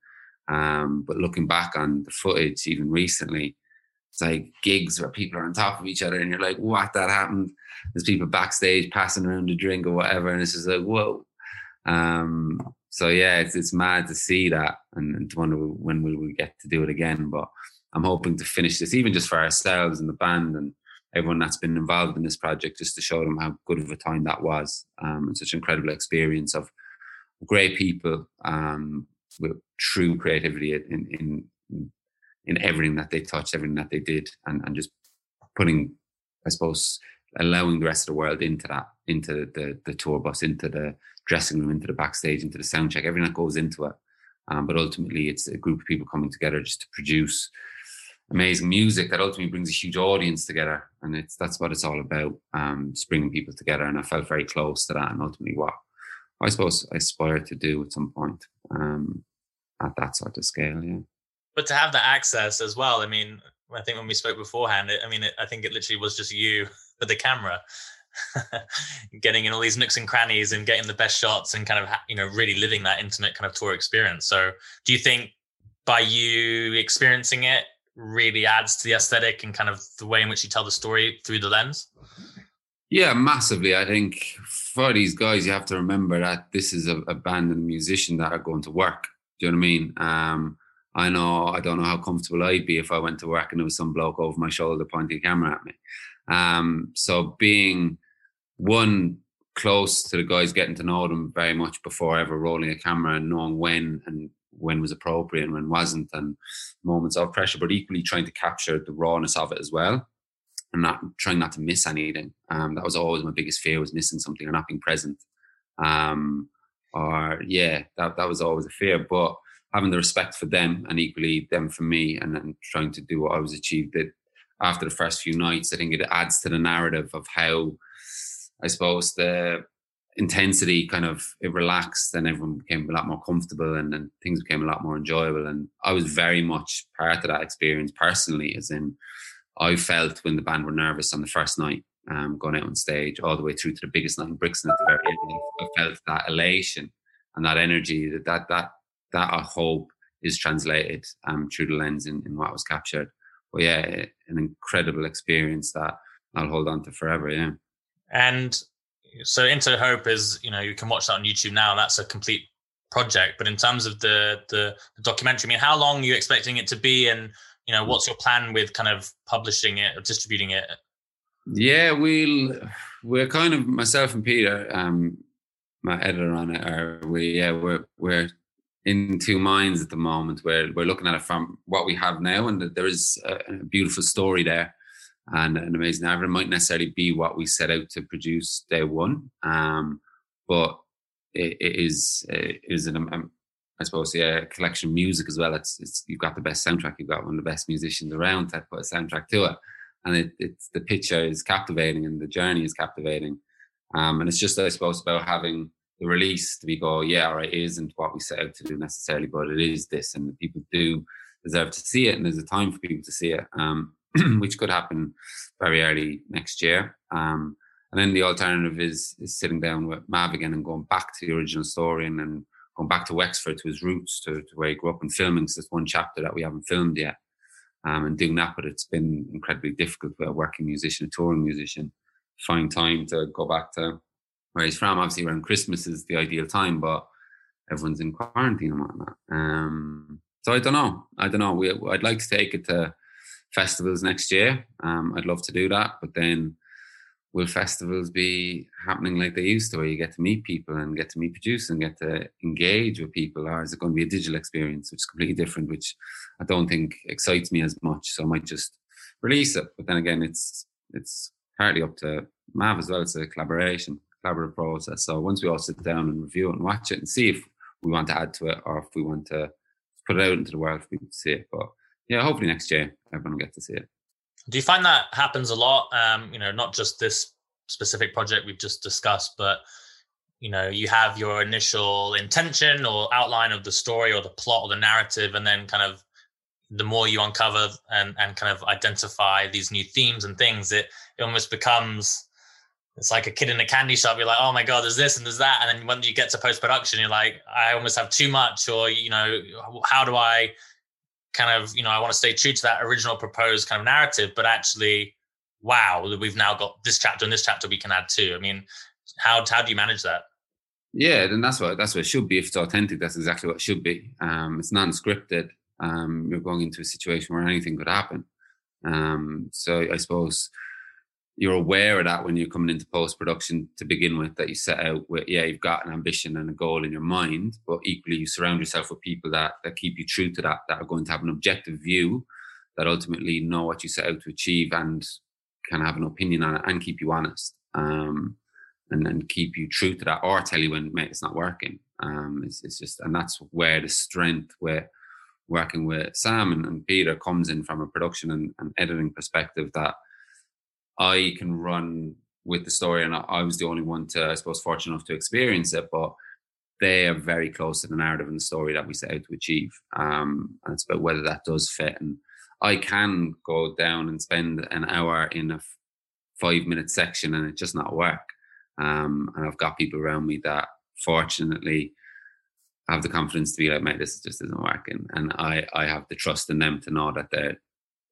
Um, but looking back on the footage, even recently, it's like gigs where people are on top of each other and you're like, what that happened? There's people backstage passing around a drink or whatever. And it's just like, whoa. Um, so yeah, it's it's mad to see that and, and to wonder when will we get to do it again. But I'm hoping to finish this, even just for ourselves and the band and everyone that's been involved in this project, just to show them how good of a time that was. Um, and such an incredible experience of great people um, with true creativity in, in in everything that they touched, everything that they did, and and just putting, I suppose, allowing the rest of the world into that, into the the tour bus, into the dressing room, into the backstage, into the sound check, everything that goes into it. Um, but ultimately, it's a group of people coming together just to produce amazing music that ultimately brings a huge audience together, and it's that's what it's all about. Um, just bringing people together, and I felt very close to that, and ultimately what I suppose I aspire to do at some point um, at that sort of scale. Yeah. But to have that access as well, I mean, I think when we spoke beforehand, it, I mean, it, I think it literally was just you with the camera. <laughs> getting in all these nooks and crannies and getting the best shots and kind of you know really living that intimate kind of tour experience so do you think by you experiencing it really adds to the aesthetic and kind of the way in which you tell the story through the lens? Yeah, massively. I think for these guys, you have to remember that this is a, a band and musician that are going to work. Do you know what I mean? Um, I know I don't know how comfortable I'd be if I went to work and there was some bloke over my shoulder pointing a camera at me. Um, so being one close to the guys, getting to know them very much before ever rolling a camera and knowing when and when was appropriate and when wasn't, and moments of pressure, but equally trying to capture the rawness of it as well, and not trying not to miss anything. Um, that was always my biggest fear was missing something or not being present. Um, or yeah, that that was always a fear. But having the respect for them and equally them for me, and then trying to do what I was achieved. That after the first few nights, I think it adds to the narrative of how I suppose the intensity kind of it relaxed and everyone became a lot more comfortable and then things became a lot more enjoyable. And i was very much part of that experience personally as in i felt when the band were nervous on the first night um, going out on stage all the way through to the biggest night in brixton at the very end i felt that elation and that energy that that that, that i hope is translated um, through the lens in, in what was captured. But yeah an incredible experience that i'll hold on to forever yeah. And so into hope is you know you can watch that on youtube now that's a complete project. But in terms of the, the the, documentary i mean how long are you expecting it to be? And you know what's your plan with kind of publishing it or distributing it? Yeah we'll we're kind of myself and peter um my editor on it are we yeah we're we're in two minds at the moment. We're we're looking at it from what we have now and there is a, a beautiful story there and an amazing average. It might necessarily be what we set out to produce day one, um, but it, it is it is an um, I suppose yeah collection of music as well. It's it's you've got the best soundtrack. You've got one of the best musicians around to put a soundtrack to it, and it, it's the picture is captivating and the journey is captivating. Um, and it's just I suppose about having the release to be go yeah all right it isn't what we set out to do necessarily, but it is this, and people do deserve to see it, and there's a time for people to see it. Um, <clears throat> which could happen very early next year. Um, and then the alternative is, is sitting down with Mav again and going back to the original story and then going back to Wexford to his roots, to, to where he grew up and filming. So there's one chapter that we haven't filmed yet. Um, and doing that, but it's been incredibly difficult for a working musician, a touring musician, find time to go back to where he's from. Obviously, around Christmas is the ideal time, but everyone's in quarantine and whatnot. Um, so I don't know. I don't know. We, I'd like to take it to festivals next year. Um, I'd love to do that, but then will festivals be happening like they used to, where you get to meet people and get to meet producers and get to engage with people, or is it going to be a digital experience, which is completely different, which I don't think excites me as much. So I might just release it. But then again, it's it's partly up to Mav as well. It's a collaboration, collaborative process. So once we all sit down and review it and watch it and see if we want to add to it or if we want to put it out into the world for people to see it. But yeah, hopefully next year everyone will get to see it. Do you find that happens a lot? Um, you know, not just this specific project we've just discussed, but you know, you have your initial intention or outline of the story or the plot or the narrative, and then kind of the more you uncover and, and kind of identify these new themes and things, it, it almost becomes it's like a kid in a candy shop. You're like, oh my god, there's this and there's that, and then when you get to post production, you're like, I almost have too much, or you know, how do I kind of you know i want to stay true to that original proposed kind of narrative but actually wow we've now got this chapter and this chapter we can add to i mean how how do you manage that? Yeah then that's what that's what it should be if it's authentic. That's exactly what it should be. Um it's non-scripted um you're going into a situation where anything could happen. Um so i suppose you're aware of that when you're coming into post production to begin with that you set out with yeah you've got an ambition and a goal in your mind but equally you surround yourself with people that that keep you true to that that are going to have an objective view that ultimately know what you set out to achieve and can have an opinion on it and keep you honest um, and then keep you true to that or tell you when mate it's not working. Um, it's, it's just and that's where the strength where working with sam and, and peter comes in from a production and, and editing perspective that I can run with the story, and I, was the only one to, I suppose, fortunate enough to experience it. But they are very close to the narrative and the story that we set out to achieve. Um, and it's about whether that does fit. And I can go down and spend an hour in a five minute section and it just not work. Um, and I've got people around me that fortunately have the confidence to be like, mate, this just isn't working. And I, I have the trust in them to know that they're,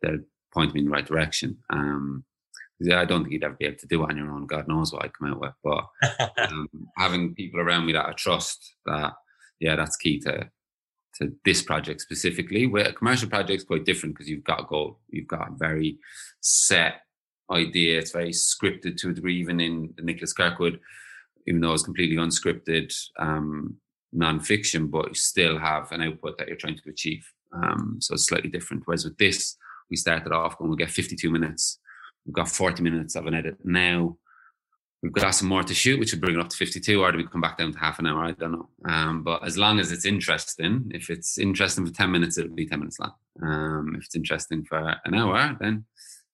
they're pointing me in the right direction. Um, I don't think you'd ever be able to do it on your own. God knows what I'd come out with. But <laughs> um, having people around me that I trust, that yeah, that's key to to this project specifically. Where a commercial project's quite different because you've got a goal, you've got a very set idea. It's very scripted to a degree, even in Nicholas Kirkwood, even though it's completely unscripted um, non-fiction, but you still have an output that you're trying to achieve. Um, so it's slightly different. Whereas with this, we started off going, we'll get 52 minutes We've got 40 minutes of an edit now. We've got some more to shoot, which would bring it up to 52, or do we come back down to half an hour? I don't know. Um, but as long as it's interesting, if it's interesting for 10 minutes, it'll be 10 minutes long. Um, if it's interesting for an hour, then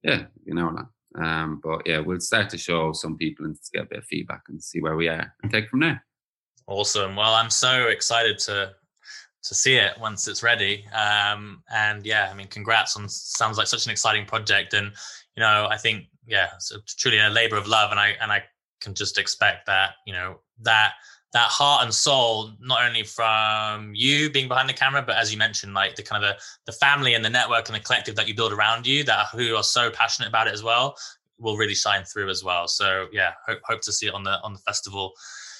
yeah, an hour long. Um, but yeah, we'll start to show some people and get a bit of feedback and see where we are and take from there. Awesome. Well, I'm so excited to to see it once it's ready. Um, and yeah, I mean, congrats on sounds like such an exciting project. And you know, I think yeah, it's truly a labor of love, and I and I can just expect that you know that that heart and soul not only from you being behind the camera but as you mentioned like the kind of the, the family and the network and the collective that you build around you that who are so passionate about it as well will really shine through as well. So yeah hope, hope to see it on the on the festival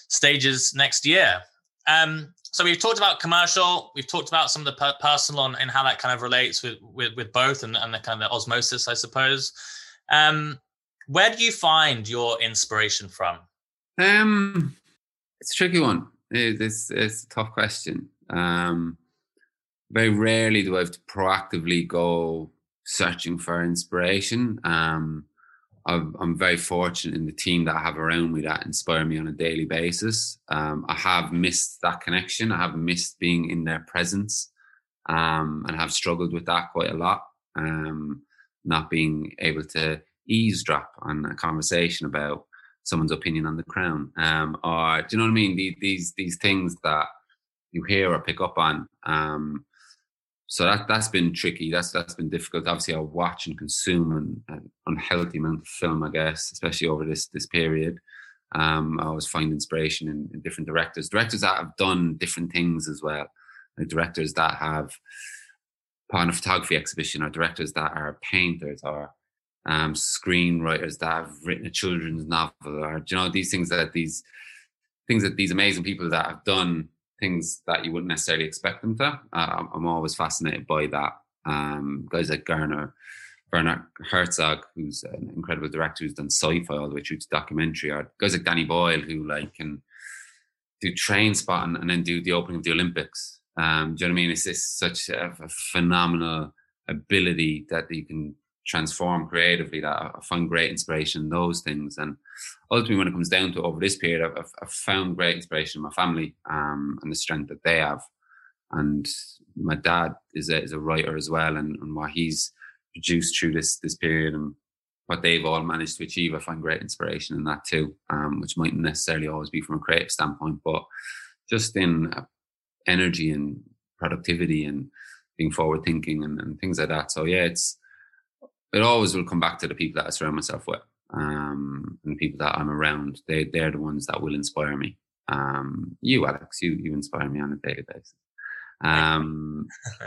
stages next year um so we've talked about commercial we've talked about some of the per- personal and, and how that kind of relates with with, with both and, and the kind of the osmosis i suppose. Um where do you find your inspiration from? Um it's a tricky one. It's, it's a tough question. Um very rarely do i have to proactively go searching for inspiration. Um I'm, I'm very fortunate in the team that I have around me that inspire me on a daily basis. Um, I have missed that connection. I have missed being in their presence, um, and have struggled with that quite a lot. Um, not being able to eavesdrop on a conversation about someone's opinion on the crown, um, or do you know what I mean? These these, these things that you hear or pick up on. Um, so that that's been tricky. That's that's been difficult. Obviously, I watch and consume an, unhealthy amount of film, I guess, especially over this this period. Um, I always find inspiration in, in, different directors, directors that have done different things as well, like directors that have put on a photography exhibition, or directors that are painters, or um, screenwriters that have written a children's novel, or you know these things that these things that these amazing people that have done things that you wouldn't necessarily expect them to. Uh, I'm always fascinated by that. Um, guys like Garner, Werner Herzog, who's an incredible director who's done sci-fi all the way through to documentary, or guys like Danny Boyle, who like can do Trainspotting and then do the opening of the Olympics. Um, do you know what I mean? It's, just such a, a phenomenal ability that you can transform creatively that I find great inspiration in those things. And ultimately, when it comes down to over this period, I've, I've found great inspiration in my family um, and the strength that they have. And my dad is a, is a writer as well, and, and what he's produced through this this period and what they've all managed to achieve, I find great inspiration in that too, um, which mightn't necessarily always be from a creative standpoint, but just in uh, energy and productivity and being forward thinking and, and things like that. So yeah, it's it always will come back to the people that I surround myself with, um, and the people that I'm around. They they're the ones that will inspire me. Um, you, Alex, you you inspire me on a daily basis. Um, <laughs>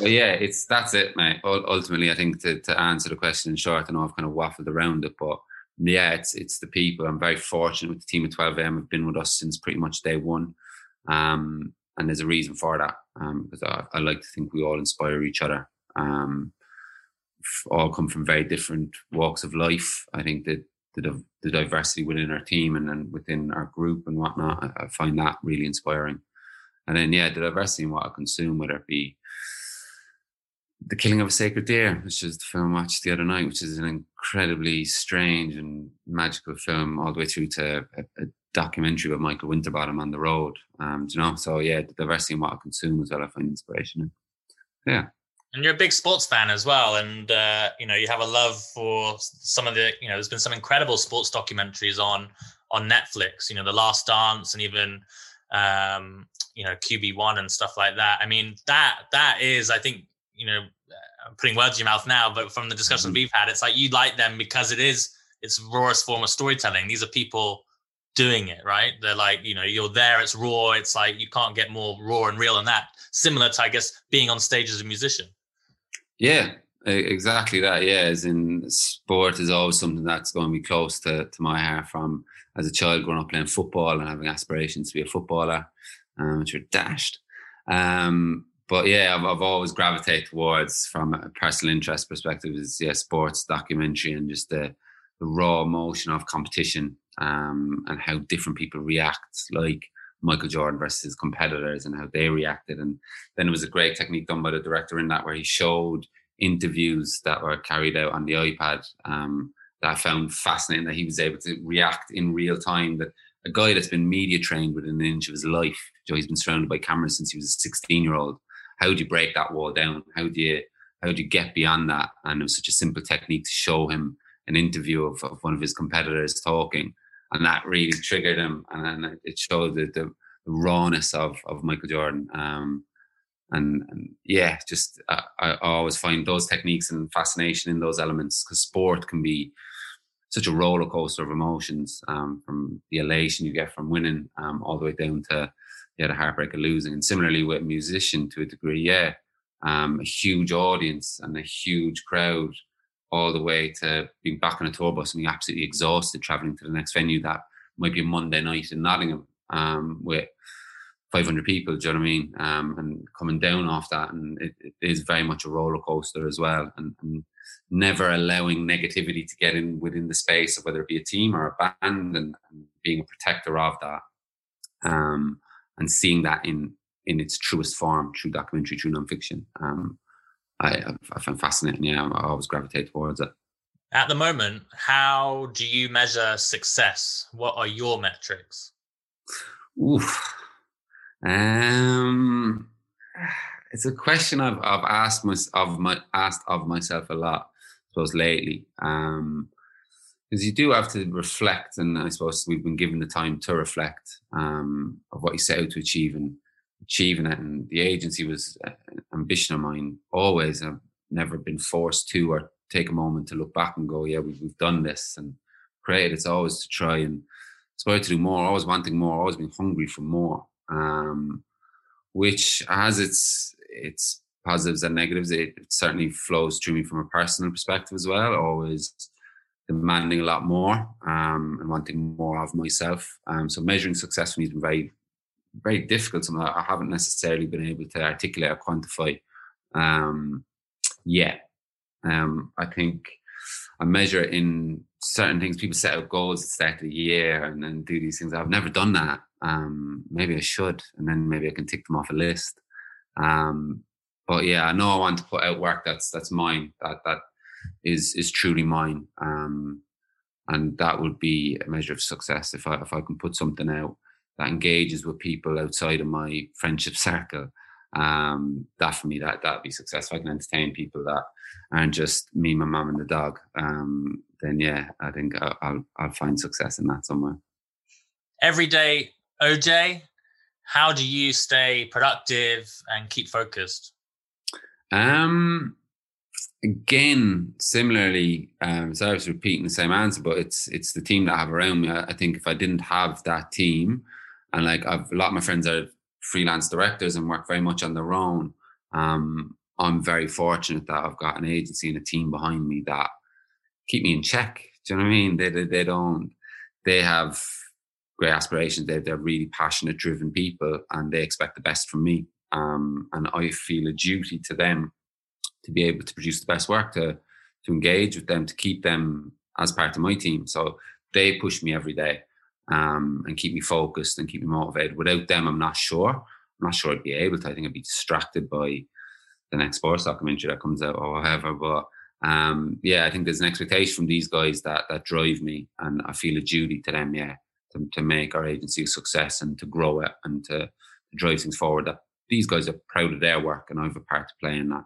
but yeah, it's that's it, mate. Ultimately, I think to to answer the question in short, I know I've kind of waffled around it, but yeah, it's it's the people. I'm very fortunate with the team at 12am have been with us since pretty much day one. Um, and there's a reason for that um, because I, I, like to think we all inspire each other. Um, all come from very different walks of life. I think that the, the diversity within our team and then within our group and whatnot, I, I find that really inspiring. And then, yeah, the diversity in what I consume, whether it be the Killing of a Sacred Deer, which is the film I watched the other night, which is an incredibly strange and magical film, all the way through to a, a documentary with Michael Winterbottom on the road. Um, you know, so yeah, the diversity in what I consume as well, I find inspiration. Yeah. And you're a big sports fan as well, and uh, you know you have a love for some of the. You know, there's been some incredible sports documentaries on on Netflix. You know, The Last Dance, and even um, you know QB One and stuff like that. I mean, that that is, I think, you know, I'm putting words in your mouth now, but from the discussion mm-hmm. we've had, it's like you like them because it is it's rawest form of storytelling. These are people doing it, right? They're like, you know, you're there, it's raw, it's like you can't get more raw and real than that. Similar to, I guess, being on stage as a musician. Yeah, exactly that. Yeah, as in sport is always something that's going to be close to, to my heart from as a child growing up playing football and having aspirations to be a footballer, um, which are dashed. Um, but yeah, I've, I've always gravitated towards from a personal interest perspective is yeah, sports documentary and just the, the raw emotion of competition um, and how different people react, like Michael Jordan versus his competitors and how they reacted. And then it was a great technique done by the director in that where he showed interviews that were carried out on the iPad um, that I found fascinating that he was able to react in real time. That a guy that's been media trained within an inch of his life, Joe, he's been surrounded by cameras since he was a 16 year old how do you break that wall down? How do you how do you get beyond that? And it was such a simple technique to show him an interview of, of one of his competitors talking, and that really triggered him, and, and it showed the, the, rawness of of Michael Jordan. Um, and, and, yeah, just I, I, always find those techniques and fascination in those elements because sport can be such a roller coaster of emotions um, from the elation you get from winning um, all the way down to yeah, the heartbreak of losing. And similarly with a musician to a degree, yeah, um, a huge audience and a huge crowd all the way to being back on a tour bus and being absolutely exhausted traveling to the next venue that might be a Monday night in Nottingham um, with 500 people, do you know what I mean? Um, and coming down off that, and it, it is very much a roller coaster as well, and, and, never allowing negativity to get in within the space of whether it be a team or a band, and, and being a protector of that. Um, and seeing that in in its truest form through documentary, true nonfiction. Um, I, I find fascinating. Yeah, I always gravitate towards it. At the moment, how do you measure success? What are your metrics? Oof. Um, it's a question I've I've asked my, of my asked of myself a lot. I suppose lately, um, because you do have to reflect, and I suppose we've been given the time to reflect um, of what you set out to achieve and achieving it. And the agency was an ambition of mine always. I've never been forced to or take a moment to look back and go, yeah, we've, we've done this and created. It's always to try and aspire to do more, always wanting more, always being hungry for more, um, which has its its positives and negatives. It, it certainly flows through me from a personal perspective as well. Always demanding a lot more um, and wanting more of myself. Um, so measuring success for me has been very, very difficult. Something I haven't necessarily been able to articulate or quantify um, yet. Um, I think I measure it in certain things. People set out goals at the start of the year and then do these things. I've never done that. Um, maybe I should, and then maybe I can tick them off a list. Um, but yeah, I know I want to put out work that's that's mine. That that is is truly mine. Um, and that would be a measure of success if I if I can put something out that engages with people outside of my friendship circle. Um, that for me that that'd be successful I can entertain people that aren't just me, my mum, and the dog, um, then yeah, I think I'll, I'll I'll find success in that somewhere. Every day, OJ, how do you stay productive and keep focused? Um, again, similarly, um, sorry I was repeating the same answer, but it's it's the team that I have around me. I, I think if I didn't have that team, and like I've a lot of my friends are freelance directors and work very much on their own. Um, I'm very fortunate that I've got an agency and a team behind me that keep me in check. Do you know what I mean? They they, they don't. They have great aspirations. They're they're really passionate, driven people, and they expect the best from me. Um, and I feel a duty to them to be able to produce the best work to to engage with them to keep them as part of my team. So they push me every day um, and keep me focused and keep me motivated. Without them, I'm not sure. I'm not sure I'd be able to. I think I'd be distracted by the next sports documentary that comes out or whatever. But um, yeah, I think there's an expectation from these guys that that drive me, and I feel a duty to them, yeah, to, to make our agency a success and to grow it and to, to drive things forward. That these guys are proud of their work, and I have a part to play in that.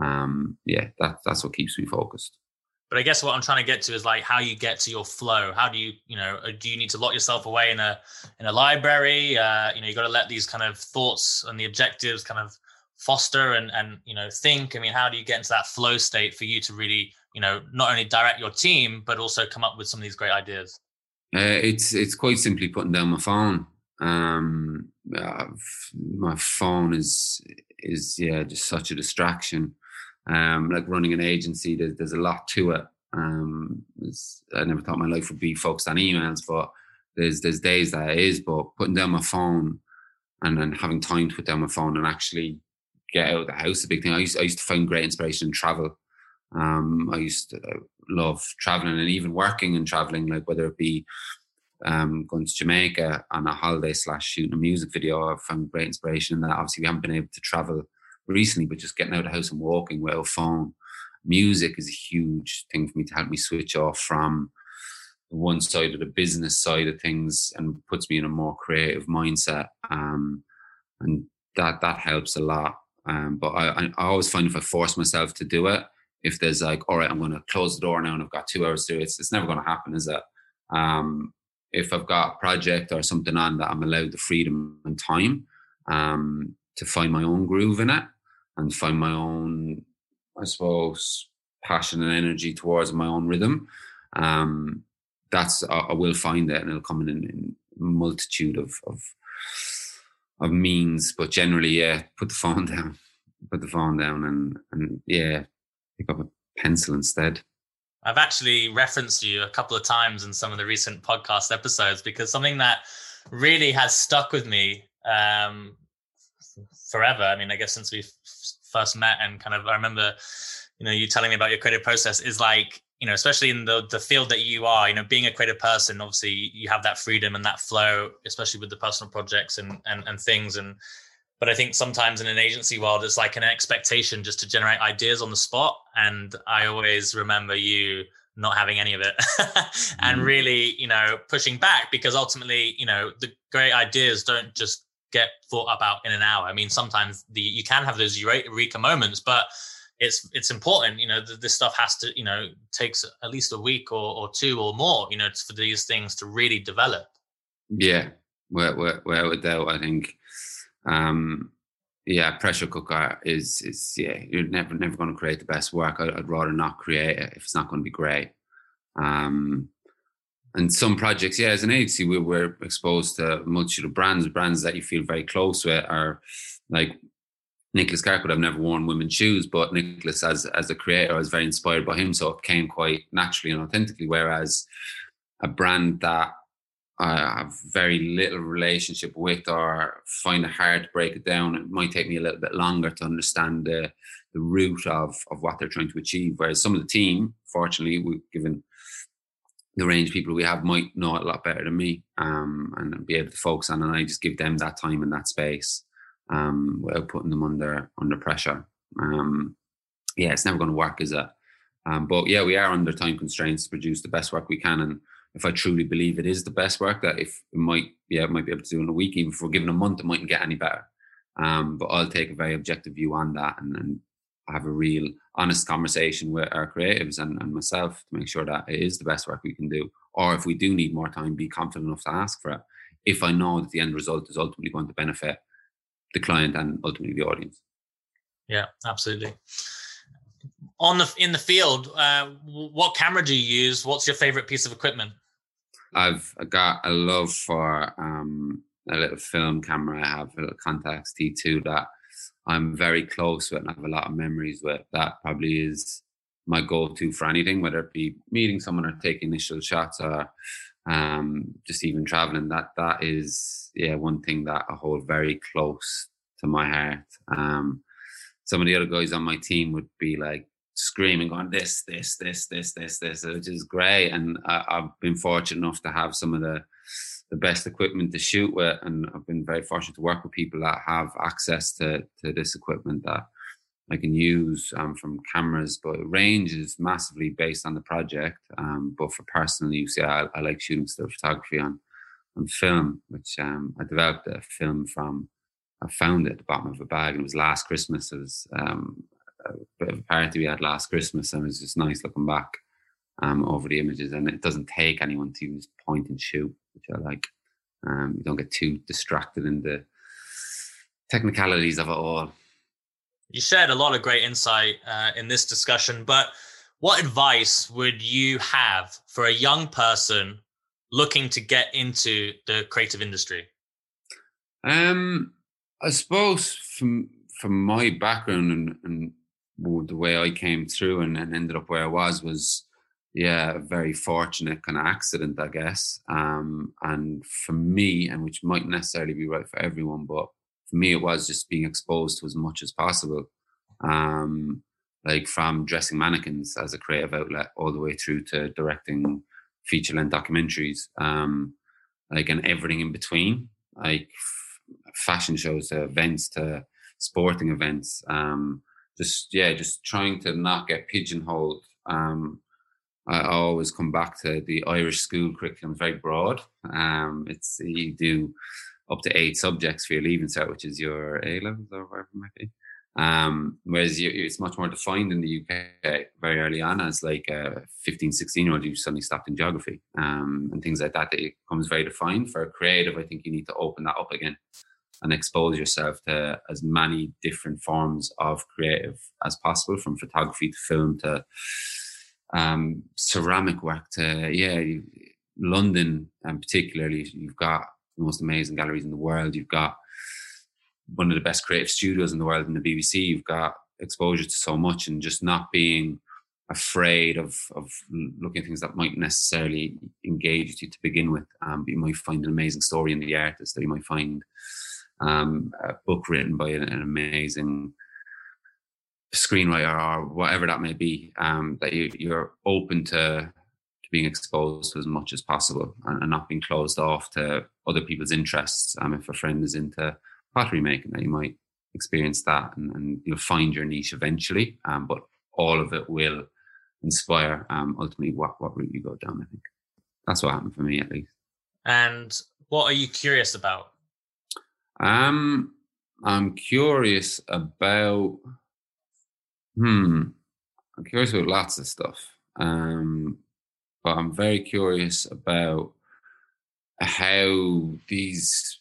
Um, yeah, that that's what keeps me focused. But I guess what I'm trying to get to is like how you get to your flow. How do you, you know, uh, do you need to lock yourself away in a in a library? Uh, you know, you got to let these kind of thoughts and the objectives kind of foster and and you know think. I mean, how do you get into that flow state for you to really, you know, not only direct your team but also come up with some of these great ideas? Uh, it's it's quite simply putting down my phone. Um, uh, my phone is is yeah just such a distraction um, like running an agency, there's, there's a lot to it. Um, I never thought my life would be focused on emails, but there's there's days that it is. But putting down my phone and then having time to put down my phone and actually get out of the house, a big thing. I used I used to find great inspiration in travel. Um, I used to uh, love traveling and even working and traveling, like whether it be um, going to Jamaica on a holiday slash shooting a music video. I found great inspiration in that. Obviously, we haven't been able to travel recently, but just getting out of the house and walking a phone. Music is a huge thing for me to help me switch off from the one side of the business side of things and puts me in a more creative mindset. Um, and that that helps a lot. Um, but I, I always find if I force myself to do it, if there's like, all right, I'm going to close the door now and I've got two hours to do it, it's, it's never going to happen, is it? Um, if I've got a project or something on that I'm allowed the freedom and time um, to find my own groove in it, and find my own, I suppose, passion and energy towards my own rhythm. Um, that's I, I will find it, and it'll come in, in multitude of, of of means. But generally, yeah, put the phone <laughs> down, put the phone down, and and yeah, pick up a pencil instead. I've actually referenced you a couple of times in some of the recent podcast episodes because something that really has stuck with me um, forever. I mean, I guess since we first met and kind of I remember, you know, you telling me about your creative process is like, you know, especially in the the field that you are, you know, being a creative person, obviously you have that freedom and that flow, especially with the personal projects and and and things and but I think sometimes in an agency world, it's like an expectation just to generate ideas on the spot. And I always remember you not having any of it <laughs> and mm. really, you know, pushing back because ultimately, you know, the great ideas don't just get thought about in an hour. I mean, sometimes the you can have those eureka moments, but it's it's important. You know, this stuff has to you know takes at least a week or, or two or more. You know, for these things to really develop. Yeah, well, well, without a doubt, I think. Um, yeah, pressure cooker is is yeah. You're never never going to create the best work. I'd, I'd rather not create it if it's not going to be great. Um, and some projects, yeah, as an agency, we were exposed to a multitude of brands, brands that you feel very close with are like Nicholas Kirkwood have never worn women's shoes, but Nicholas as as a creator, I was very inspired by him. So it came quite naturally and authentically. Whereas a brand that I have very little relationship with or find it hard to break it down, it might take me a little bit longer to understand the the root of of what they're trying to achieve. Whereas some of the team, fortunately, we've given the range people we have might know it a lot better than me um, and be able to focus on and I just give them that time and that space um, without putting them under under pressure. Um, yeah, it's never going to work, is it? Um, but yeah, we are under time constraints to produce the best work we can. And if I truly believe it is the best work, that if it might, yeah, it might be able to do in a week, even if we're given a month, it mightn't get any better. Um, but I'll take a very objective view on that and, and have a real honest conversation with our creatives and, and myself to make sure that it is the best work we can do. Or if we do need more time, be confident enough to ask for it. If I know that the end result is ultimately going to benefit the client and ultimately the audience. Yeah, absolutely. On the in the field, uh, what camera do you use? What's your favorite piece of equipment? I've got a love for um, a little film camera. I have a little Contax T2 that I'm very close with and I have a lot of memories with. That probably is my go-to for anything, whether it be meeting someone or taking initial shots or um, just even traveling. That that is yeah one thing that I hold very close to my heart. Um, some of the other guys on my team would be like screaming, going this, this, this, this, this, this, which is great. And I, I've been fortunate enough to have some of the the best equipment to shoot with, and I've been very fortunate to work with people that have access to to this equipment that I can use um, from cameras. But range is massively based on the project. Um, but for personal use, yeah, I, I, like shooting still photography on on film, which um, I developed a film from. I found it at the bottom of a bag, and it was last Christmas. It was um, a bit of a party we had last Christmas, and it was just nice looking back um, over the images. And it doesn't take anyone to use point and shoot which I like. Um, you don't get too distracted in the technicalities of it all. You shared a lot of great insight uh, in this discussion, but what advice would you have for a young person looking to get into the creative industry? Um, I suppose from from my background and, and the way I came through and, and ended up where I was was yeah, very fortunate kind of accident, I guess. Um, and for me, and which might necessarily be right for everyone, but for me, it was just being exposed to as much as possible. Um, like from dressing mannequins as a creative outlet all the way through to directing feature length documentaries, um, like and everything in between, like f- fashion shows to events to sporting events. Um, just yeah, just trying to not get pigeonholed. Um, I always come back to the Irish school curriculum, is very broad. Um, it's you do up to eight subjects for your leaving cert, which is your A levels or whatever it might be. Um, whereas you, it's much more defined in the UK very early on as like a 15, 16 year old, you suddenly stopped in geography um, and things like that. It becomes very defined. For creative, I think you need to open that up again and expose yourself to as many different forms of creative as possible, from photography to film to um, ceramic work to yeah, London and particularly you've got the most amazing galleries in the world. You've got one of the best creative studios in the world in the BBC. You've got exposure to so much and just not being afraid of of looking at things that might necessarily engage you to begin with. Um, you might find an amazing story in the artist, or you might find um, a book written by an, an amazing screenwriter or whatever that may be, um, that you, you're open to, to being exposed to as much as possible and, and, not being closed off to other people's interests. Um, if a friend is into pottery making, that you might experience that and, and you'll find your niche eventually. Um, but all of it will inspire um, ultimately what, what route you go down, I think. That's what happened for me at least. And what are you curious about? Um, I'm curious about Hmm. I'm curious about lots of stuff. Um, but I'm very curious about how these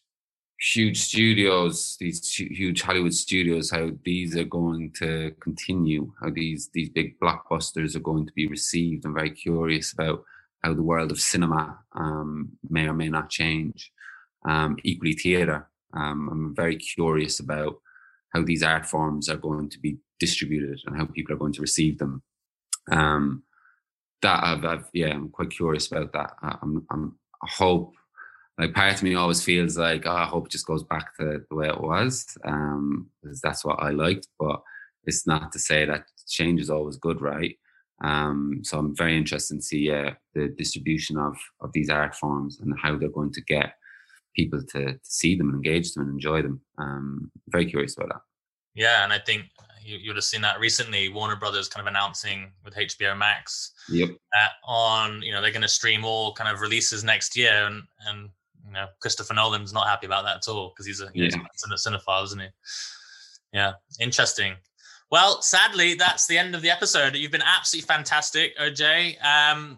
huge studios, these huge Hollywood studios, how these are going to continue, how these these big blockbusters are going to be received. I'm very curious about how the world of cinema um, may or may not change. Um, equally, theatre. Um, I'm very curious about how these art forms are going to be distributed and how people are going to receive them. Um, that I've, I've, yeah, I'm quite curious about that. I, I'm, I'm, I hope, like part of me always feels like, oh, I hope it just goes back to the way it was, um, because that's what I liked. But it's not to say that change is always good, right? Um, so I'm very interested to see uh, the distribution of of these art forms and how they're going to get people to, to see them and engage them and enjoy them. Um, very curious about that. Yeah, and I think you, you would have seen that recently. Warner Brothers kind of announcing with HBO Max yep. that on you know they're going to stream all kind of releases next year, and and you know Christopher Nolan's not happy about that at all because he's a yeah. he's a cinephile, isn't he? Yeah, interesting. Well, sadly, that's the end of the episode. You've been absolutely fantastic, OJ. Um,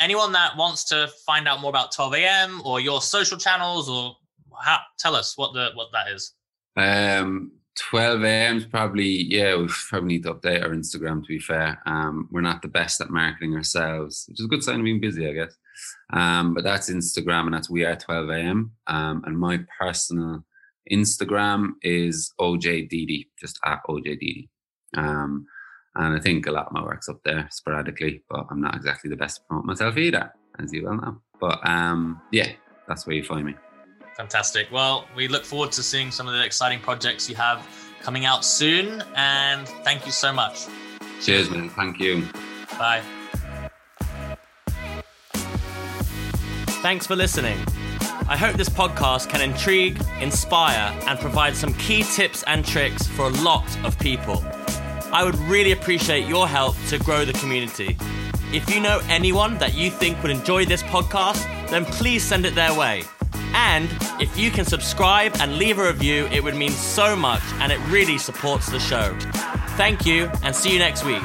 anyone that wants to find out more about 12 a.m. or your social channels, or how, tell us what the what that is. Um, 12 a.m. is probably, yeah, we probably need to update our Instagram to be fair. Um, we're not the best at marketing ourselves, which is a good sign of being busy, I guess. Um, but that's Instagram and that's we are 12 a.m. Um, and my personal Instagram is OJ just at OJ Um, and I think a lot of my work's up there sporadically, but I'm not exactly the best to promote myself either, as you well know. But um, yeah, that's where you find me. Fantastic. Well, we look forward to seeing some of the exciting projects you have coming out soon. And thank you so much. Cheers, man. Thank you. Bye. Thanks for listening. I hope this podcast can intrigue, inspire, and provide some key tips and tricks for a lot of people. I would really appreciate your help to grow the community. If you know anyone that you think would enjoy this podcast, then please send it their way. And if you can subscribe and leave a review, it would mean so much and it really supports the show. Thank you and see you next week.